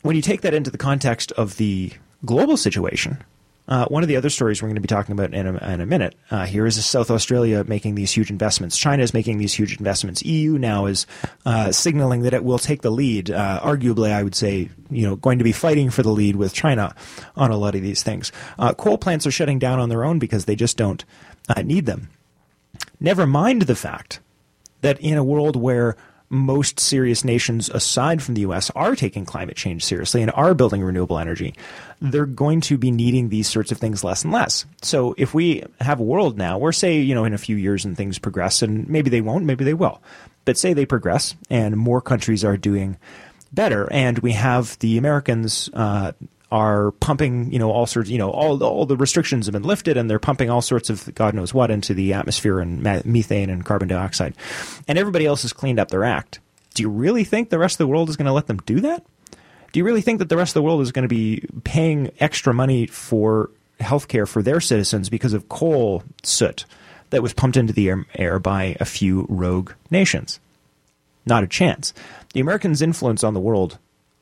When you take that into the context of the global situation, uh, one of the other stories we're going to be talking about in a, in a minute uh, here is South Australia making these huge investments. China is making these huge investments. EU now is uh, signaling that it will take the lead. Uh, arguably, I would say, you know, going to be fighting for the lead with China on a lot of these things. Uh, coal plants are shutting down on their own because they just don't uh, need them. Never mind the fact that in a world where most serious nations aside from the US are taking climate change seriously and are building renewable energy, they're going to be needing these sorts of things less and less. So if we have a world now where say, you know, in a few years and things progress and maybe they won't, maybe they will. But say they progress and more countries are doing better and we have the Americans uh, are pumping, you know, all sorts, you know, all all the restrictions have been lifted, and they're pumping all sorts of God knows what into the atmosphere and methane and carbon dioxide, and everybody else has cleaned up their act. Do you really think the rest of the world is going to let them do that? Do you really think that the rest of the world is going to be paying extra money for healthcare for their citizens because of coal soot that was pumped into the air, air by a few rogue nations? Not a chance. The Americans' influence on the world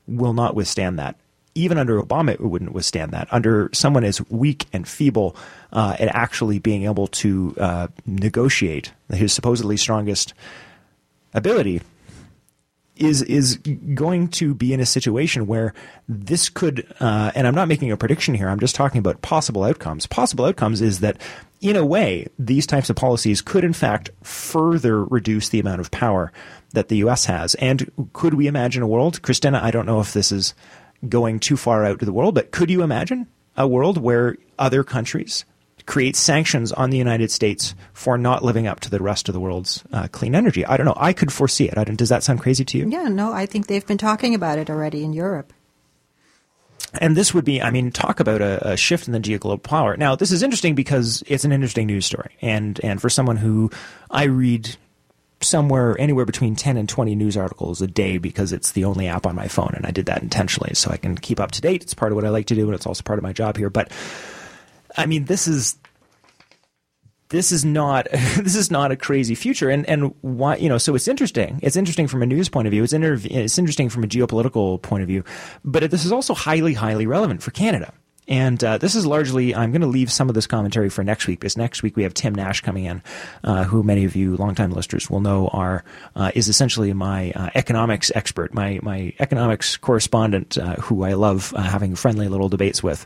will not withstand that even under Obama, it wouldn't withstand that. Under someone as weak and feeble uh, at actually being able to uh, negotiate his supposedly strongest ability is is going to be in a situation where this could, uh, and I'm not making a prediction here. I'm just talking about possible outcomes. Possible outcomes is that, in a way, these types of policies could, in fact, further reduce the amount of power that the U.S. has. And could we imagine a world, Christina? I don't know if this is going too far out to the world, but could you imagine a world where other countries create sanctions on the United States for not living up to the rest of the world's uh, clean energy? I don't know. I could foresee it. does that sound crazy to you? Yeah, no, I think they've been talking about it already in Europe. And this would be, I mean, talk about a, a, shift in the geoglobal power. Now, this is interesting because it's an interesting news story, and and for someone who I read somewhere anywhere between 10 and 20 news articles a day because it's the only app on my phone and I did that intentionally so I can keep up to date. It's part of what I like to do and it's also part of my job here. But I mean, this is this is not [LAUGHS] this is not a crazy future. And and why you know so it's interesting. It's interesting from a news point of view. It's it's interesting from a geopolitical point of view. But this is also highly highly relevant for Canada and uh, this is largely, I'm going to leave some of this commentary for next week because next week we have Tim Nash coming in, uh, who many of you longtime listeners will know are uh, is essentially my uh, economics expert, my my economics correspondent, uh, who I love uh, having friendly little debates with.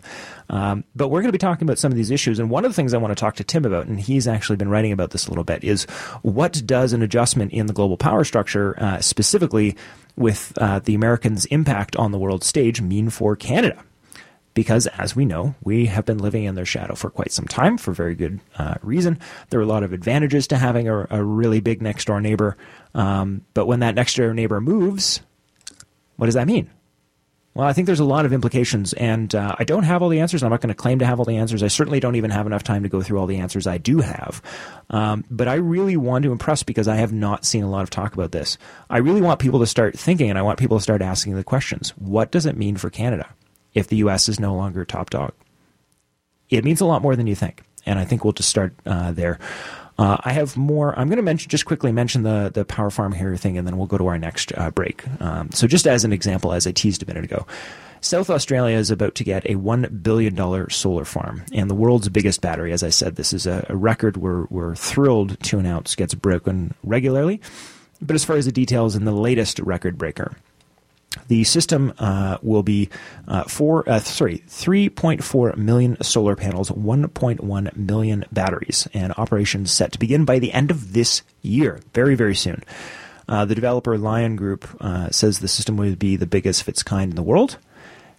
Um, but we're going to be talking about some of these issues, and one of the things I want to talk to Tim about, and he's actually been writing about this a little bit, is what does an adjustment in the global power structure, specifically with the Americans' impact on the world stage, mean for Canada? Because, as we know, we have been living in their shadow for quite some time for very good uh, reason. There are a lot of advantages to having a, a really big next door neighbor, um, but when that next door neighbor moves, what does that mean? Well, I think there's a lot of implications, and uh, I don't have all the answers. I'm not going to claim to have all the answers. I certainly don't even have enough time to go through all the answers I do have. Um, but I really want to impress because I have not seen a lot of talk about this. I really want people to start thinking, and I want people to start asking the questions. What does it mean for Canada? If the U.S. is no longer top dog. It means a lot more than you think, and I think we'll just start uh, there. Uh, I have more. I'm going to mention just quickly mention the the power farm here thing, and then we'll go to our next uh, break. Um, so, just as an example, as I teased a minute ago, South Australia is about to get a one billion dollar solar farm and the world's biggest battery. As I said, this is a, a record we're we're thrilled to announce gets broken regularly. But as far as the details in the latest record breaker, the system uh, will be uh, four, uh, sorry, 3.4 million solar panels, 1.1 million batteries, and operations set to begin by the end of this year, very, very soon. Uh, the developer Lyon Group uh, says the system will be the biggest of its kind in the world.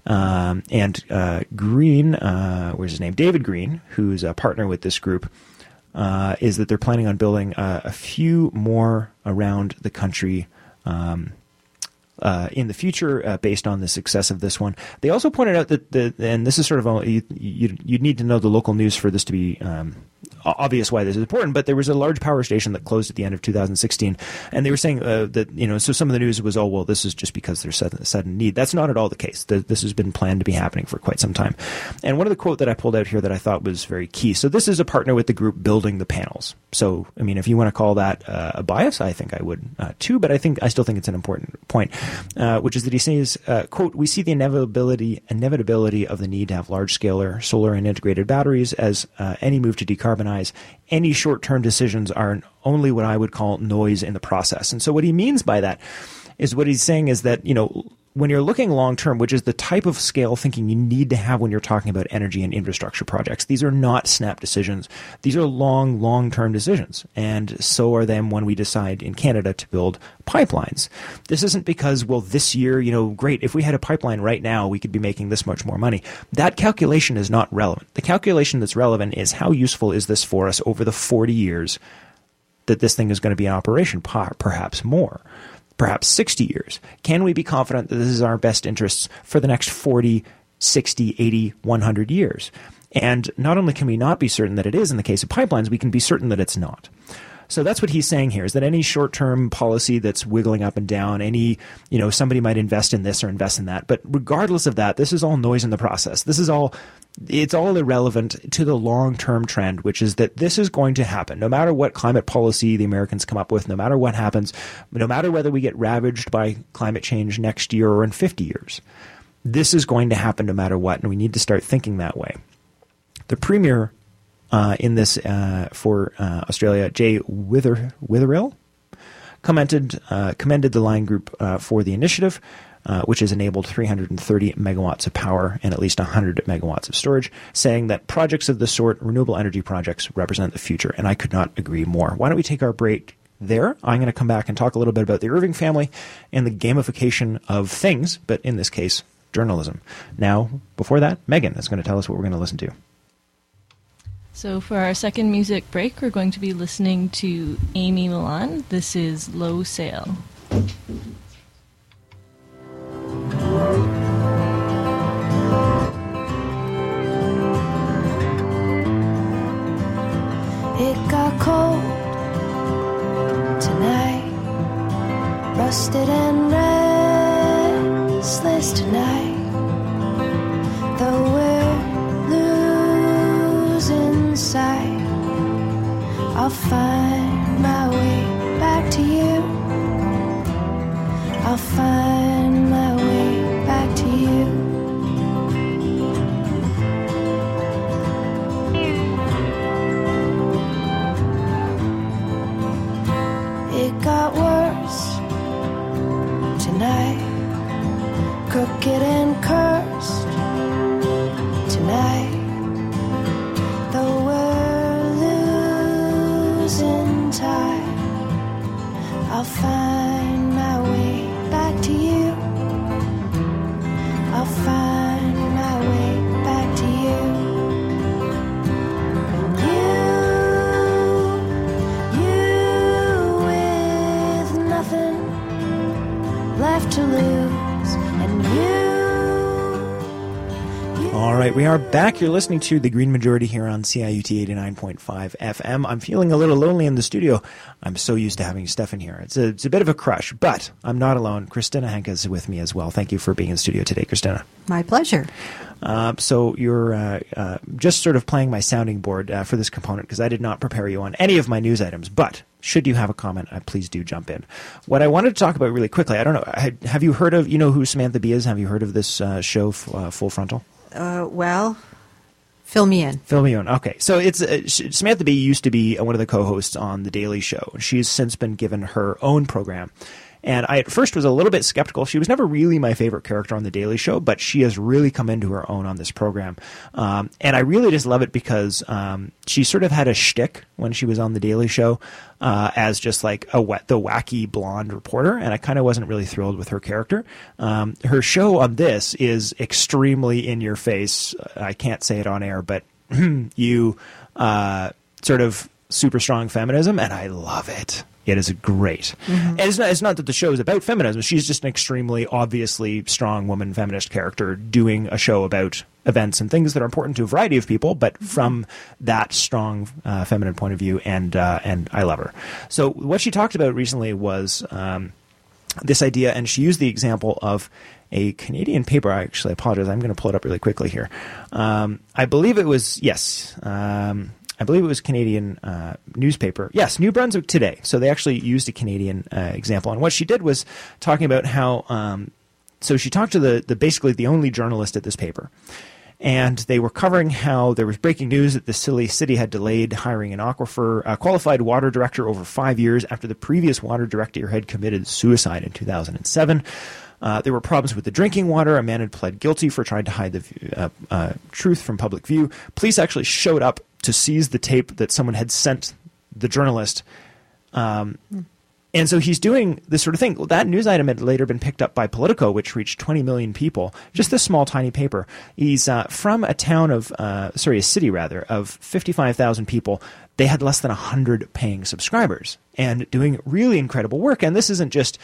Um, and uh, Green, where's his name? David Green, who's a partner with this group, is that they're planning on building a few more around the country. Um, uh, in the future, uh, based on the success of this one, they also pointed out that the and this is sort of a, you, you you'd need to know the local news for this to be um, obvious why this is important, but there was a large power station that closed at the end of 2016, and they were saying uh, that you know so some of the news was oh well this is just because there's sudden, sudden need. That's not at all the case. The, this has been planned to be happening for quite some time. And one of the quote that I pulled out here that I thought was very key. So this is a partner with the group building the panels. So I mean if you want to call that uh, a bias, I think I would uh, too, but I think I still think it's an important point, uh, which is that he says uh, quote we see the inevitability inevitability of the need to have large scale solar and integrated batteries as uh, any move to decarbonize any short term decisions are only what I would call noise in the process. And so, what he means by that is what he's saying is that, you know, when you're looking long term, which is the type of scale thinking you need to have when you're talking about energy and infrastructure projects, these are not snap decisions. These are long, long term decisions. And so are them when we decide in Canada to build pipelines. This isn't because, well, this year, you know, great, if we had a pipeline right now, we could be making this much more money. That calculation is not relevant. The calculation that's relevant is how useful is this for us over the 40 years that this thing is going to be in operation, perhaps more perhaps 60 years? Can we be confident that this is our best interests for the next 40, 60, 80, 100 years? And not only can we not be certain that it is in the case of pipelines, we can be certain that it's not. So that's what he's saying here is that any short term policy that's wiggling up and down, any, you know, somebody might invest in this or invest in that. But regardless of that, this is all noise in the process. This is all, it's all irrelevant to the long term trend, which is that this is going to happen. No matter what climate policy the Americans come up with, no matter what happens, no matter whether we get ravaged by climate change next year or in 50 years, this is going to happen no matter what. And we need to start thinking that way. The premier uh, in this uh, for uh, Australia, Jay Wither Weatherill commented uh, commended the Lyon Group uh, for the initiative. Uh, which has enabled 330 megawatts of power and at least 100 megawatts of storage, saying that projects of this sort, renewable energy projects, represent the future. And I could not agree more. Why don't we take our break there? I'm going to come back and talk a little bit about the Irving family and the gamification of things, but in this case, journalism. Now, before that, Megan is going to tell us what we're going to listen to. So, for our second music break, we're going to be listening to Amy Millan. This is Low Sail. Right, we are back. You're listening to the Green Majority here on CIUT 89.5 FM. I'm feeling a little lonely in the studio. I'm so used to having Stefan here. It's a, it's a bit of a crush, but I'm not alone. Christina Henke is with me as well. Thank you for being in studio today, Christina. My pleasure. Uh, so you're uh, uh, just sort of playing my sounding board uh, for this component because I did not prepare you on any of my news items. But should you have a comment, uh, please do jump in. What I wanted to talk about really quickly, I don't know, have you heard of, you know who Samantha Bee is? Have you heard of this uh, show, Full Frontal? Well, Fill me in. Fill me in. Okay, so it's uh, Samantha Bee used to be one of the co-hosts on the Daily Show. She's since been given her own program, and I at first was a little bit skeptical. She was never really my favorite character on The Daily Show, but she has really come into her own on this program. Um, and I really just love it because um, she sort of had a shtick when she was on The Daily Show uh, as just like a wet, the wacky blonde reporter. And I kind of wasn't really thrilled with her character. Um, her show on this is extremely in your face. I can't say it on air, but [CLEARS THROAT] you uh, sort of super strong feminism, and I love it. It is great. And it's not, it's not that the show is about feminism. She's just an extremely obviously strong woman feminist character doing a show about events and things that are important to a variety of people, but from that strong uh, feminine point of view. And, uh, and I love her. So what she talked about recently was um, this idea, and she used the example of a Canadian paper. I actually apologize. I'm going to pull it up really quickly here. Um, I believe it was, yes. Um, I believe it was Canadian uh, newspaper. Yes, New Brunswick Today. So they actually used a Canadian uh, example. And what she did was talking about how. Um, so she talked to the, the basically the only journalist at this paper, and they were covering how there was breaking news that the silly city had delayed hiring an aquifer uh, qualified water director over five years after the previous water director had committed suicide in 2007. Uh, there were problems with the drinking water. A man had pled guilty for trying to hide the uh, uh, truth from public view. Police actually showed up to seize the tape that someone had sent the journalist. Um, and so he's doing this sort of thing. That news item had later been picked up by Politico, which reached 20 million people. Just this small, tiny paper. He's uh, from a town of, uh, sorry, a city rather, of 55,000 people. They had less than 100 paying subscribers and doing really incredible work. And this isn't just,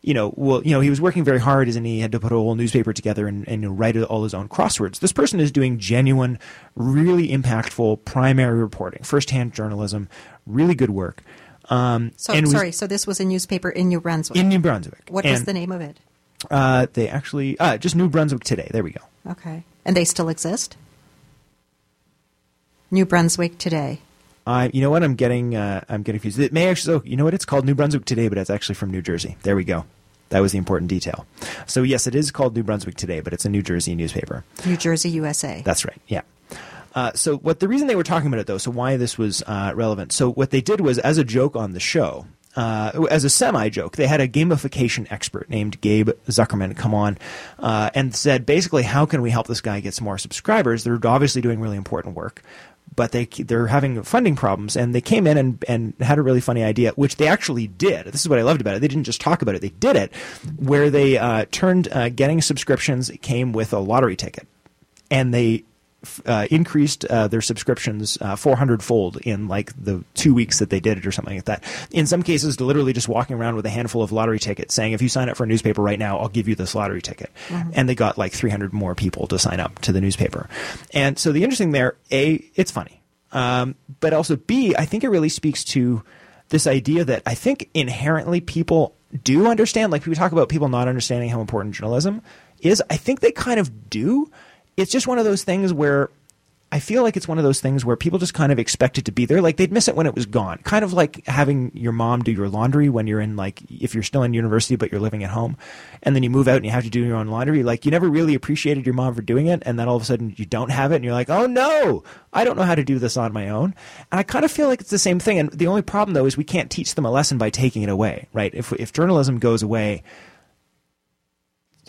you know, well, you know, he was working very hard, and he had to put a whole newspaper together and, and write all his own crosswords. This person is doing genuine, really impactful primary reporting, firsthand journalism, really good work. Um, So and was sorry. So this was a newspaper in New Brunswick. in New Brunswick. what was the name of it? Uh, they actually uh, just New Brunswick today. There we go. Okay, and they still exist. New Brunswick today. I, you know what? I'm getting, uh, I'm getting confused. It may actually, oh, you know what? It's called New Brunswick today, but it's actually from New Jersey. There we go. That was the important detail. So yes, it is called New Brunswick today, but it's a New Jersey newspaper. New Jersey, USA. That's right. Yeah. Uh, so what the reason they were talking about it though, so why this was uh, relevant. So what they did was as a joke on the show, uh, as a semi joke, they had a gamification expert named Gabe Zichermann come on uh, and said basically, how can we help this guy get some more subscribers? They're obviously doing really important work. But they they're having funding problems, and they came in and, and had a really funny idea, which they actually did. This is what I loved about it. They didn't just talk about it; they did it, where they uh, turned uh, getting subscriptions came with a lottery ticket, and they uh, increased uh, their subscriptions uh, 400 fold in like the two weeks that they did it or something like that. In some cases, literally just walking around with a handful of lottery tickets saying, if you sign up for a newspaper right now, I'll give you this lottery ticket. And they got like 300 more people to sign up to the newspaper. And so the interesting there, A, it's funny. Um, but also B, I think it really speaks to this idea that I think inherently people do understand, like we talk about people not understanding how important journalism is. I think they kind of do. It's just one of those things where I feel like it's one of those things where people just kind of expect it to be there. Like they'd miss it when it was gone. Kind of like having your mom do your laundry when you're in like if you're still in university but you're living at home, and then you move out and you have to do your own laundry. Like you never really appreciated your mom for doing it, and then all of a sudden you don't have it, and you're like, oh no, I don't know how to do this on my own. And I kind of feel like it's the same thing. And the only problem though is we can't teach them a lesson by taking it away, right? If if journalism goes away,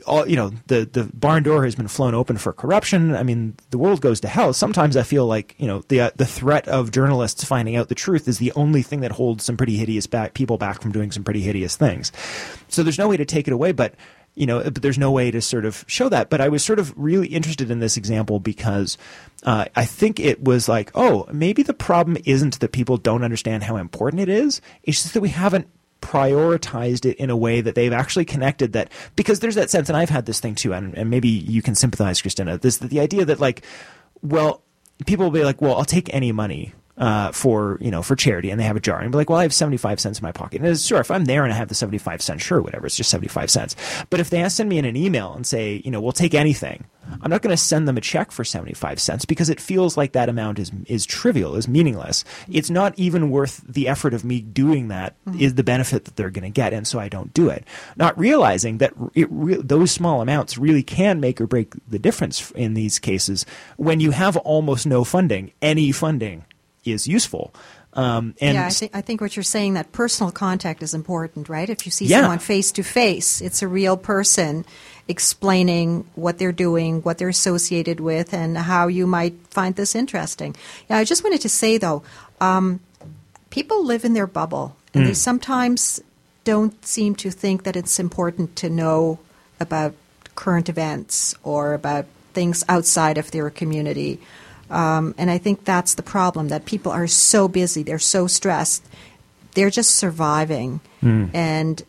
all you know the the barn door has been flown open for corruption. I mean, the world goes to hell. Sometimes I feel like you know the uh, the threat of journalists finding out the truth is the only thing that holds some pretty hideous back people back from doing some pretty hideous things. So there's no way to take it away, but you know, but there's no way to sort of show that. But I was sort of really interested in this example because uh, I think it was like, oh, maybe the problem isn't that people don't understand how important it is. It's just that we haven't prioritized it in a way that they've actually connected that because there's that sense and I've had this thing too and, and maybe you can sympathize Christina this the idea that like well people will be like well I'll take any money uh, for you know for charity and they have a jar and be like well I have 75 cents in my pocket and it's, sure if I'm there and I have the 75 cents sure whatever it's just 75 cents but if they send me in an email and say you know we'll take anything I'm not going to send them a check for 75 cents because it feels like that amount is is trivial, is meaningless. It's not even worth the effort of me doing that is the benefit that they're going to get and so I don't do it. Not realizing that it re- those small amounts really can make or break the difference in these cases when you have almost no funding, any funding is useful. Um, and yeah, I think I think what you're saying that personal contact is important, right? If you see Yeah. someone face to face, it's a real person explaining what they're doing, what they're associated with, and how you might find this interesting. Yeah, I just wanted to say though, um, people live in their bubble, and they sometimes don't seem to think that it's important to know about current events or about things outside of their community. Um, and I think that's the problem that people are so busy, they're so stressed, they're just surviving. And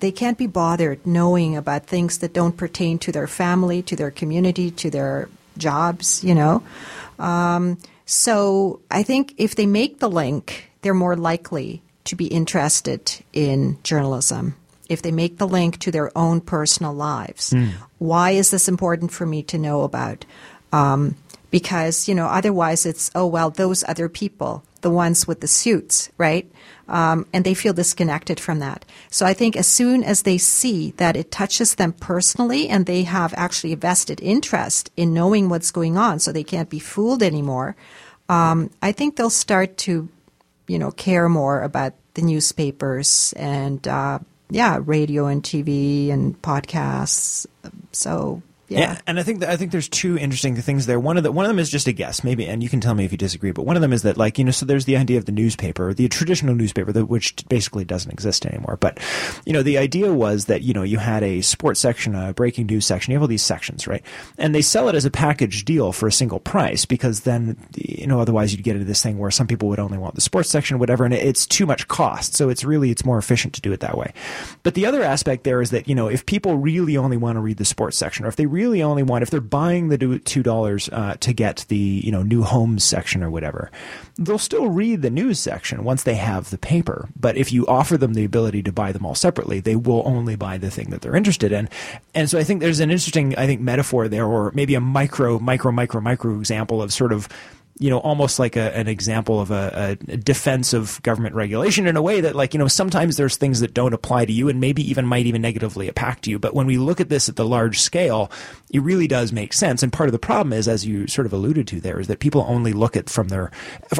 they can't be bothered knowing about things that don't pertain to their family, to their community, to their jobs, you know. Um, so I think if they make the link, they're more likely to be interested in journalism. If they make the link to their own personal lives, why is this important for me to know about? Um, because you know, otherwise it's oh well, those other people, the ones with the suits, right? Um, and they feel disconnected from that. So I think as soon as they see that it touches them personally and they have actually a vested interest in knowing what's going on, so they can't be fooled anymore, um, I think they'll start to, you know, care more about the newspapers and uh, yeah, radio and TV and podcasts. So yeah. and I think that, I think there's two interesting things there. One of the one of them is just a guess, maybe, and you can tell me if you disagree. But one of them is that, like, you know, so there's the idea of the newspaper, the traditional newspaper, which basically doesn't exist anymore. But you know, the idea was that you know you had a sports section, a breaking news section, you have all these sections, right? And they sell it as a package deal for a single price because then you know otherwise you'd get into this thing where some people would only want the sports section, whatever, and it's too much cost. So it's really it's more efficient to do it that way. But the other aspect there is that you know if people really only want to read the sports section, or if they really only want, if they're buying the two dollars uh, to get the you know new homes section or whatever, they'll still read the news section once they have the paper. But if you offer them the ability to buy them all separately, they will only buy the thing that they're interested in. And so I think there's an interesting, I think, metaphor there, or maybe a micro, micro, micro, micro example of sort of you know, almost like a, an example of a, a defense of government regulation in a way that, like, you know, sometimes there's things that don't apply to you and maybe even might even negatively impact you. But when we look at this at the large scale, it really does make sense. And part of the problem is, as you sort of alluded to there, is that people only look at from their,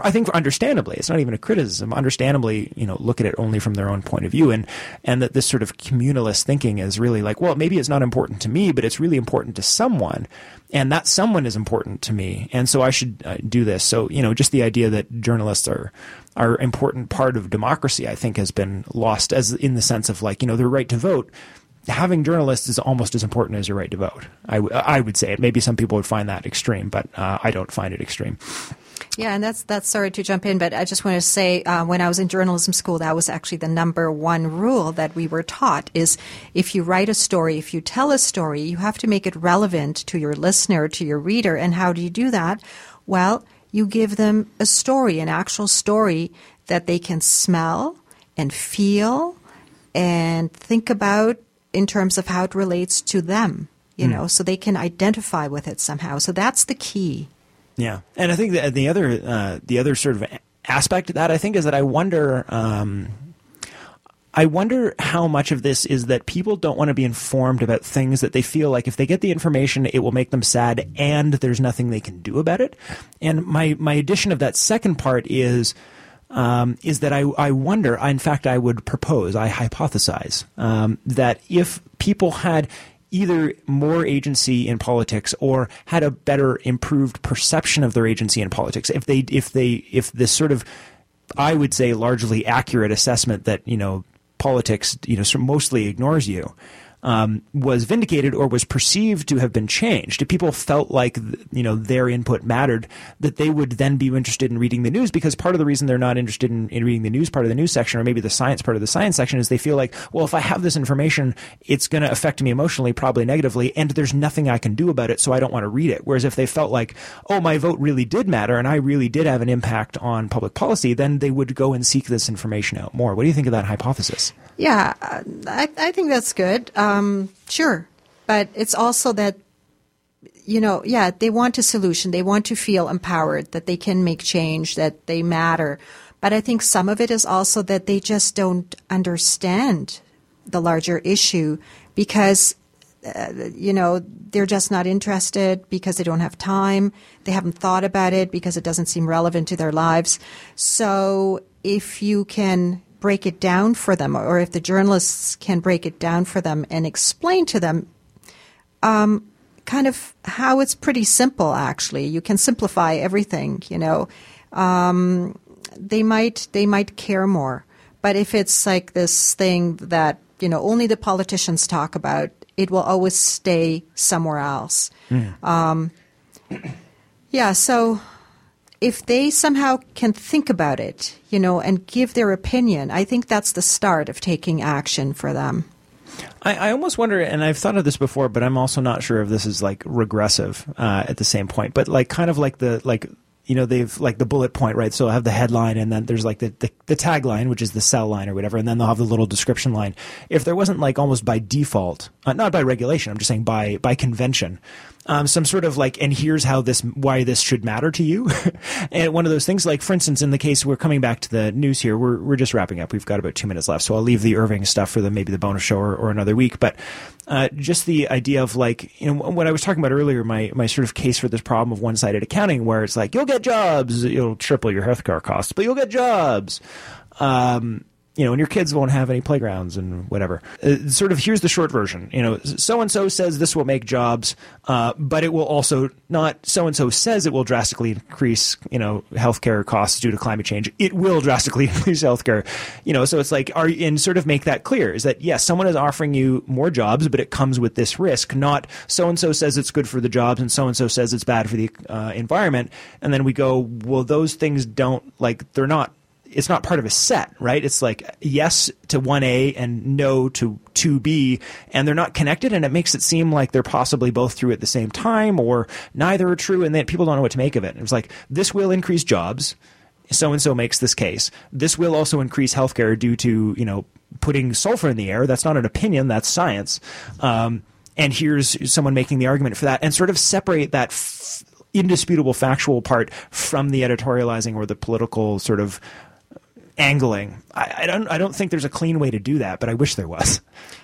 I think understandably, it's not even a criticism, understandably, you know, look at it only from their own point of view. And, and that this sort of communalist thinking is really like, well, maybe it's not important to me, but it's really important to someone and that someone is important to me, and so I should uh, do this. So you know, just the idea that journalists are are important part of democracy, I think, has been lost as in the sense of like you know the right to vote. Having journalists is almost as important as your right to vote. I, w- I would say it. Maybe some people would find that extreme, but uh, I don't find it extreme. Yeah, and that's that's sorry to jump in, but I just want to say uh, when I was in journalism school, that was actually the number one rule that we were taught: is if you write a story, if you tell a story, you have to make it relevant to your listener, to your reader. And how do you do that? Well, you give them a story, an actual story that they can smell and feel and think about in terms of how it relates to them. You know, so they can identify with it somehow. So that's the key. Yeah, and I think that the other uh, the other sort of aspect of that I think is that I wonder. Um, I wonder how much of this is that people don't want to be informed about things that they feel like if they get the information, it will make them sad, and there's nothing they can do about it. And my my addition of that second part is. Um, is that I, I wonder, in fact, I would propose, I hypothesize, um, that if people had either more agency in politics or had a better improved perception of their agency in politics. If they if they if this sort of i would say largely accurate assessment that you know politics you know mostly ignores you um, was vindicated or was perceived to have been changed, if people felt like you know their input mattered, that they would then be interested in reading the news because part of the reason they're not interested in, in reading the news part of the news section or maybe the science part of the science section is they feel like, well, if I have this information, it's going to affect me emotionally, probably negatively, and there's nothing I can do about it, so I don't want to read it. Whereas if they felt like, oh, my vote really did matter and I really did have an impact on public policy, then they would go and seek this information out more. What do you think of that hypothesis? Yeah, I, I think that's good. Um, sure. But it's also that, you know, yeah, they want a solution. They want to feel empowered, that they can make change, that they matter. But I think some of it is also that they just don't understand the larger issue because, uh, you know, they're just not interested because they don't have time. They haven't thought about it because it doesn't seem relevant to their lives. So if you can break it down for them, or if the journalists can break it down for them and explain to them um, kind of how it's pretty simple, actually. You can simplify everything, you know. Um, they might they might care more. But if it's like this thing that you know only the politicians talk about, it will always stay somewhere else. Um, yeah. So if they somehow can think about it, you know, and give their opinion, I think that's the start of taking action for them. I, I almost wonder, and I've thought of this before, but I'm also not sure if this is like regressive uh, at the same point. But like, kind of like the like you know they've like the bullet point right? So i have the headline and then there's like the, the, the tagline which is the cell line or whatever and then they'll have the little description line. If there wasn't like almost by default uh, not by regulation i'm just saying by by convention um, some sort of like and here's how this why this should matter to you. [LAUGHS] And one of those things like for instance in the case we're coming back to the news here we're, we're just wrapping up. We've got about two minutes left so i'll leave the irving stuff for the maybe the bonus show or, or another week. But uh, just the idea of like you know what I was talking about earlier, my my sort of case for this problem of one sided accounting, where it's like you'll get jobs, you'll triple your healthcare costs, but you'll get jobs. Um, you know, and your kids won't have any playgrounds and whatever. Uh, sort of here's the short version. You know, so and so says this will make jobs, uh, but it will also not. So and so says it will drastically increase, you know, healthcare costs due to climate change. It will drastically [LAUGHS] increase healthcare. You know, so it's like, are and sort of make that clear is that yes, someone is offering you more jobs, but it comes with this risk. Not so and so says it's good for the jobs, and so and so says it's bad for the uh, environment, and then we go, well, those things don't like they're not it's not part of a set, right? It's like yes to 1A and no to 2B, and they're not connected, and it makes it seem like they're possibly both true at the same time, or neither are true, and then people don't know what to make of it. It's like this will increase jobs. So and so makes this case. This will also increase healthcare due to you know putting sulfur in the air. That's not an opinion. That's science. Um, and here's someone making the argument for that, and sort of separate that. F- indisputable factual part from the editorializing or the political sort of angling. I, I, don't I don't think there's a clean way to do that, but I wish there was.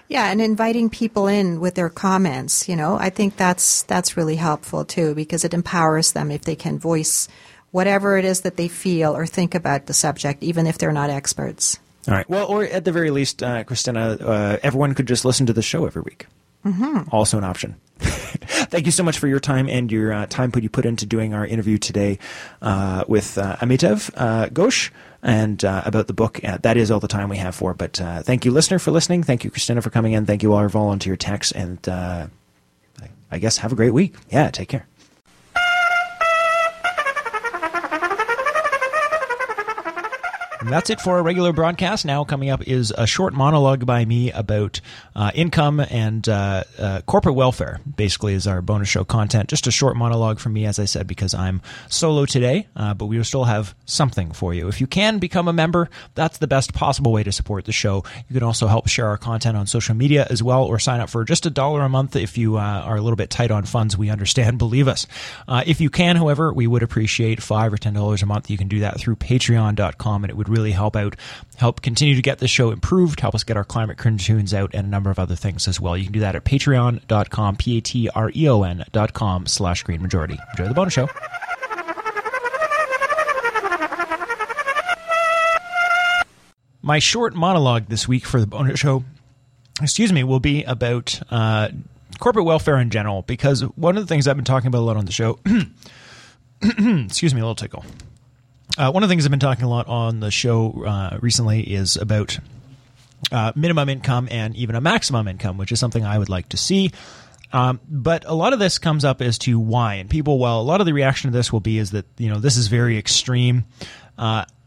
Yeah, and inviting people in with their comments, you know, I think that's that's really helpful too because it empowers them if they can voice whatever it is that they feel or think about the subject, even if they're not experts. All right. Well, or at the very least, uh, Christina, uh, everyone could just listen to the show every week. Mm-hmm. Also an option. [LAUGHS] Thank you so much for your time and your uh, time put you put into doing our interview today uh, with uh, Amitav uh, Ghosh and uh, about the book. Uh, that is all the time we have for. But uh, thank you, listener, for listening. Thank you, Christina, for coming in. Thank you, all our volunteer techs, and I guess have a great week. Yeah, take care. That's it for our regular broadcast. Now, coming up is a short monologue by me about uh, income and uh, uh, corporate welfare, basically, is our bonus show content. Just a short monologue from me, as I said, because I'm solo today, uh, but we will still have something for you. If you can become a member, that's the best possible way to support the show. You can also help share our content on social media as well, or sign up for just a dollar a month if you uh, are a little bit tight on funds. We understand, [LAUGHS] believe us. Uh, if you can, however, we would appreciate five or ten dollars a month. You can do that through patreon.com, and it would really help out, help continue to get the show improved, help us get our climate tunes out, and a number of other things as well. You can do that at patreon.com, P A T R E O N dot com slash green majority. Enjoy the bonus show. My short monologue this week for the bonus show, excuse me, will be about uh, corporate welfare in general, because one of the things I've been talking about a lot on the show, [CLEARS THROAT] excuse me, a little tickle. Uh, one of the things I've been talking a lot on the show uh, recently is about uh, minimum income and even a maximum income, which is something I would like to see. Um, but a lot of this comes up as to why, and people, well, a lot of the reaction to this will be is that you know this is very extreme.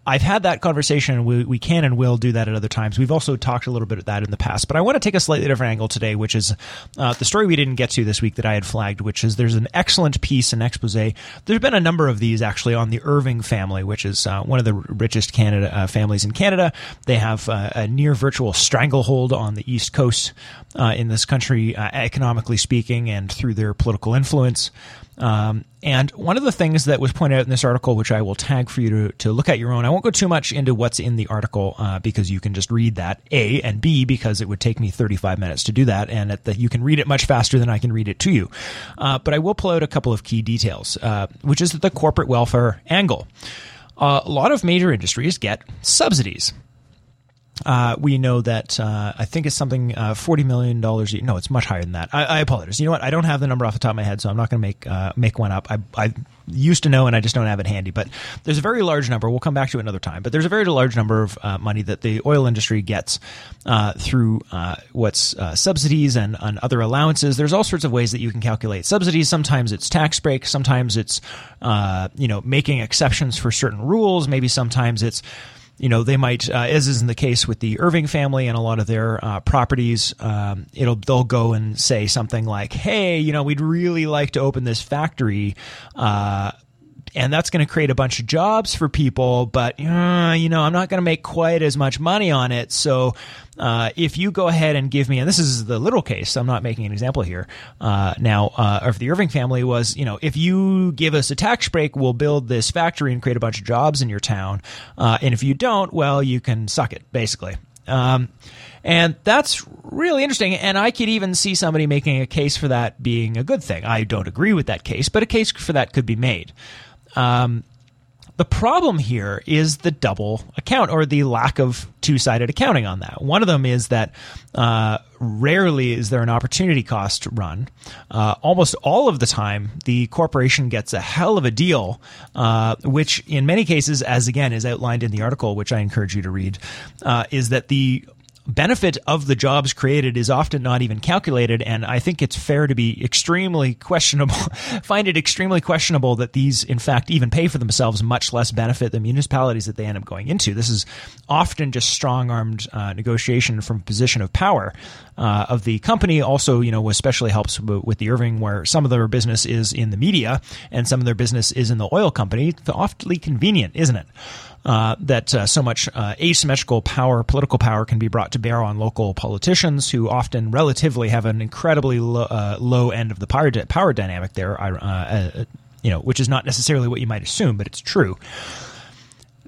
I've had that conversation, we, we can and will do that at other times. We've also talked a little bit of that in the past, but I want to take a slightly different angle today, which is uh, the story we didn't get to this week that I had flagged, which is there's an excellent piece, an expose. There's been a number of these actually on the Irving family, which is uh, one of the richest Canada uh, families in Canada. They have uh, a near virtual stranglehold on the East Coast uh, in this country, uh, economically speaking, and through their political influence. Um, and one of the things that was pointed out in this article, which I will tag for you to, to look at your own, I won't go too much into what's in the article uh, because you can just read that, A, and B, because it would take me 35 minutes to do that, and the, you can read it much faster than I can read it to you. Uh, but I will pull out a couple of key details, uh, which is the corporate welfare angle. A lot of major industries get subsidies. Uh, we know that uh, I think it's something uh, forty million dollars. No, it's much higher than that. I, I, apologize. You know what? I don't have the number off the top of my head, so I'm not going to make uh, make one up. I, I used to know, and I just don't have it handy. But there's a very large number. We'll come back to it another time. But there's a very large number of uh, money that the oil industry gets uh, through uh, what's uh, subsidies and, and other allowances. There's all sorts of ways that you can calculate subsidies. Sometimes it's tax breaks. Sometimes it's you know making exceptions for certain rules. Maybe sometimes it's you know they might uh, as is in the case with the Irving family and a lot of their uh, properties um, it'll they'll go and say something like hey you know we'd really like to open this factory uh, and that's going to create a bunch of jobs for people. But uh, you know, I'm not going to make quite as much money on it. So uh, if you go ahead and give me, and this is the little case, I'm not making an example here. Uh, now, uh, of the Irving family was, you know, if you give us a tax break, we'll build this factory and create a bunch of jobs in your town. Uh, and if you don't, well, you can suck it, basically. Um, and that's really interesting. And I could even see somebody making a case for that being a good thing. I don't agree with that case, but a case for that could be made. Um, the problem here is the double account or the lack of two sided accounting on that. One of them is that uh, rarely is there an opportunity cost run. Uh, almost all of the time, the corporation gets a hell of a deal, uh, which in many cases, as again is outlined in the article, which I encourage you to read, uh, is that the benefit of the jobs created is often not even calculated. And I think it's fair to be extremely [LAUGHS] questionable, find it extremely questionable that these, in fact, even pay for themselves, much less benefit the municipalities that they end up going into. This is often just strong armed uh, negotiation from a position of power. Uh, of the company also, you know, especially helps with the Irving, where some of their business is in the media and some of their business is in the oil company. It's awfully convenient, isn't it? Uh, that uh, so much uh, asymmetrical power, political power, can be brought to bear on local politicians who often relatively have an incredibly lo- uh, low end of the power, power dynamic there, uh, you know, which is not necessarily what you might assume, but it's true.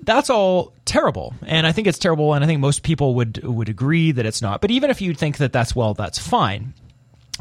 That's all terrible, and I think it's terrible, and I think most people would would agree that it's not. But even if you think that that's well, that's fine.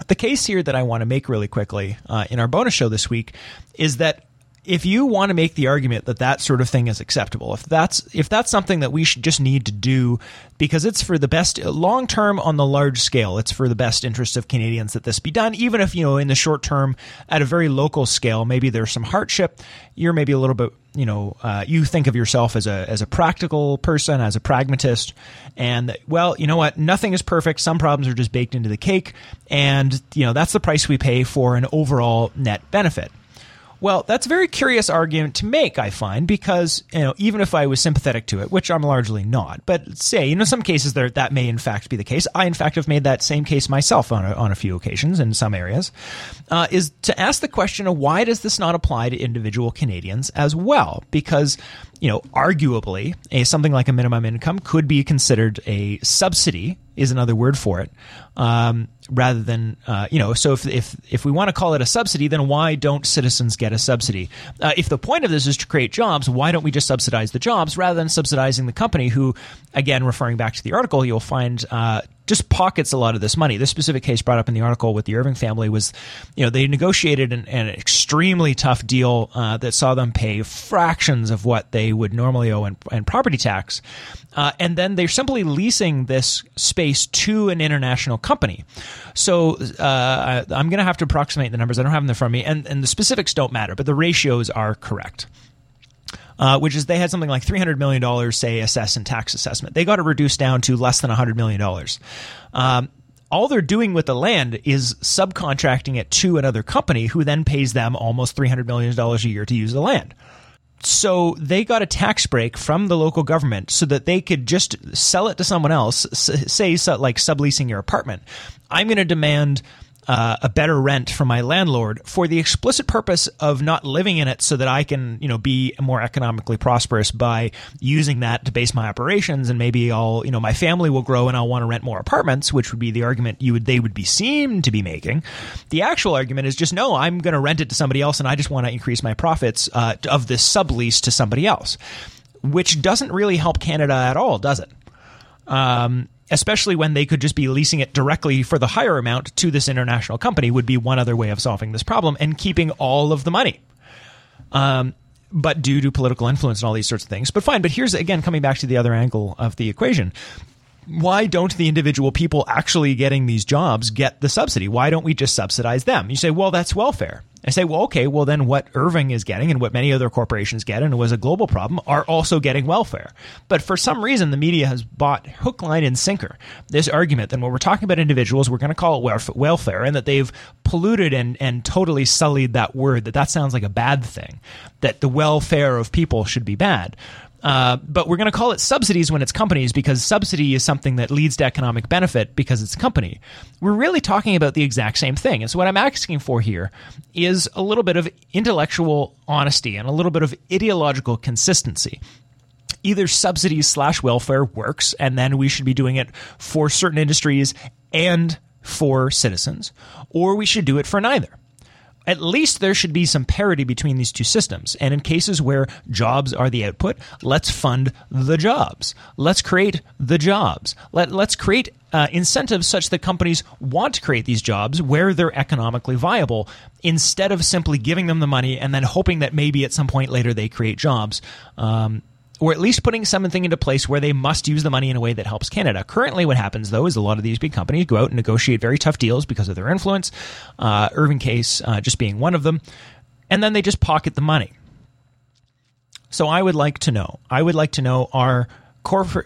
The case here that I want to make really quickly in our bonus show this week is that if you want to make the argument that that sort of thing is acceptable, if that's if that's something that we should just need to do because it's for the best long term on the large scale, it's for the best interest of Canadians that this be done. Even if you know in the short term, at a very local scale, maybe there's some hardship. You're maybe a little bit you know uh, you think of yourself as a as a practical person, as a pragmatist, and well, you know what? Nothing is perfect. Some problems are just baked into the cake, and you know that's the price we pay for an overall net benefit. Well, that's a very curious argument to make, I find, because you know, even if I was sympathetic to it, which I'm largely not, but say, you know, some cases there that may in fact be the case. I, in fact, have made that same case myself on a, on a few occasions in some areas. Uh, is to ask the question of why does this not apply to individual Canadians as well? Because you know, arguably, a something like a minimum income could be considered a subsidy is another word for it, um, rather than uh, you know. So if if if we want to call it a subsidy, then why don't citizens get a subsidy? Uh, if the point of this is to create jobs, why don't we just subsidize the jobs rather than subsidizing the company? Who, again, referring back to the article, you'll find uh, just pockets a lot of this money. This specific case brought up in the article with the Irving family was, you know, they negotiated an, an extremely tough deal uh, that saw them pay fractions of what they would normally owe in, in property tax, uh, and then they're simply leasing this space to an international company. So uh, I'm going to have to approximate the numbers. I don't have them in front of me, and, and the specifics don't matter, but the ratios are correct uh, which is they had something like $300 million, say, assess and tax assessment. They got it reduced down to less than $100 million. Um, all they're doing with the land is subcontracting it to another company who then pays them almost $300 million a year to use the land. So they got a tax break from the local government so that they could just sell it to someone else, say, like subleasing your apartment. I'm going to demand uh, a better rent from my landlord for the explicit purpose of not living in it so that I can, you know, be more economically prosperous by using that to base my operations and maybe I'll, you know, my family will grow and I'll want to rent more apartments, which would be the argument you would they would be seen to be making. The actual argument is just no, I'm going to rent it to somebody else and I just want to increase my profits uh, of this sublease to somebody else, which doesn't really help Canada at all, does it? Um, especially when they could just be leasing it directly for the higher amount to this international company would be one other way of solving this problem and keeping all of the money. Um, but due to political influence and all these sorts of things. But fine. But here's again coming back to the other angle of the equation. Why don't the individual people actually getting these jobs get the subsidy? Why don't we just subsidize them? You say, well, that's welfare. I say, well, okay, well, then what Irving is getting and what many other corporations get, and it was a global problem, are also getting welfare. But for some reason, the media has bought hook, line, and sinker this argument that when we're talking about individuals, we're going to call it welfare, and that they've polluted and, and totally sullied that word, that that sounds like a bad thing, that the welfare of people should be bad. Uh, but we're going to call it subsidies when it's companies because subsidy is something that leads to economic benefit because it's a company. We're really talking about the exact same thing. And so, what I'm asking for here is a little bit of intellectual honesty and a little bit of ideological consistency either subsidies slash welfare works, and then we should be doing it for certain industries and for citizens, or we should do it for neither at least there should be some parity between these two systems. And in cases where jobs are the output, let's fund the jobs. Let's create the jobs. Let, let's create uh, incentives such that companies want to create these jobs where they're economically viable instead of simply giving them the money and then hoping that maybe at some point later they create jobs. Um, or at least putting something into place where they must use the money in a way that helps Canada. Currently, what happens though is a lot of these big companies go out and negotiate very tough deals because of their influence. Uh, Irving Case uh, just being one of them, and then they just pocket the money. So I would like to know. I would like to know: Are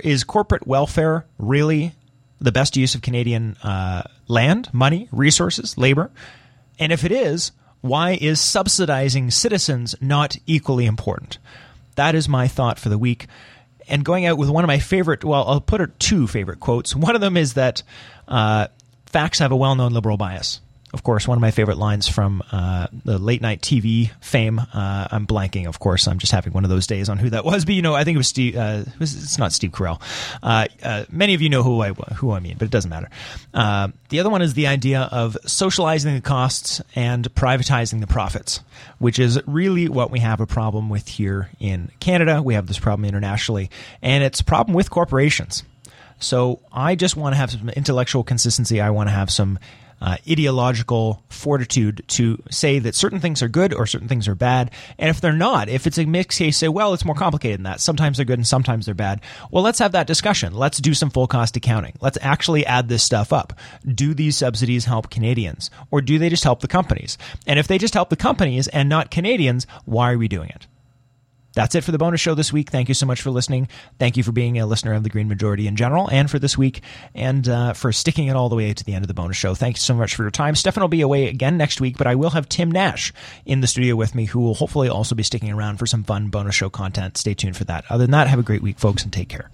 is corporate welfare really the best use of Canadian uh, land, money, resources, labor? And if it is, why is subsidizing citizens not equally important? That is my thought for the week. And going out with one of my favorite, well, I'll put two favorite quotes. One of them is that uh, facts have a well known liberal bias of course, one of my favorite lines from uh, the late night TV fame. Uh, I'm blanking, of course. I'm just having one of those days on who that was. But you know, I think it was Steve. Uh, it was, it's not Steve Carell. Uh, uh, many of you know who I who I mean, but it doesn't matter. Uh, the other one is the idea of socializing the costs and privatizing the profits, which is really what we have a problem with here in Canada. We have this problem internationally, and it's a problem with corporations. So I just want to have some intellectual consistency. I want to have some uh, ideological fortitude to say that certain things are good or certain things are bad. And if they're not, if it's a mixed case, say, well, it's more complicated than that. Sometimes they're good and sometimes they're bad. Well, let's have that discussion. Let's do some full cost accounting. Let's actually add this stuff up. Do these subsidies help Canadians or do they just help the companies? And if they just help the companies and not Canadians, why are we doing it? That's it for the bonus show this week. Thank you so much for listening. Thank you for being a listener of the Green Majority in general and for this week and uh, for sticking it all the way to the end of the bonus show. Thank you so much for your time. Stefan will be away again next week, but I will have Tim Nash in the studio with me who will hopefully also be sticking around for some fun bonus show content. Stay tuned for that. Other than that, have a great week, folks, and take care.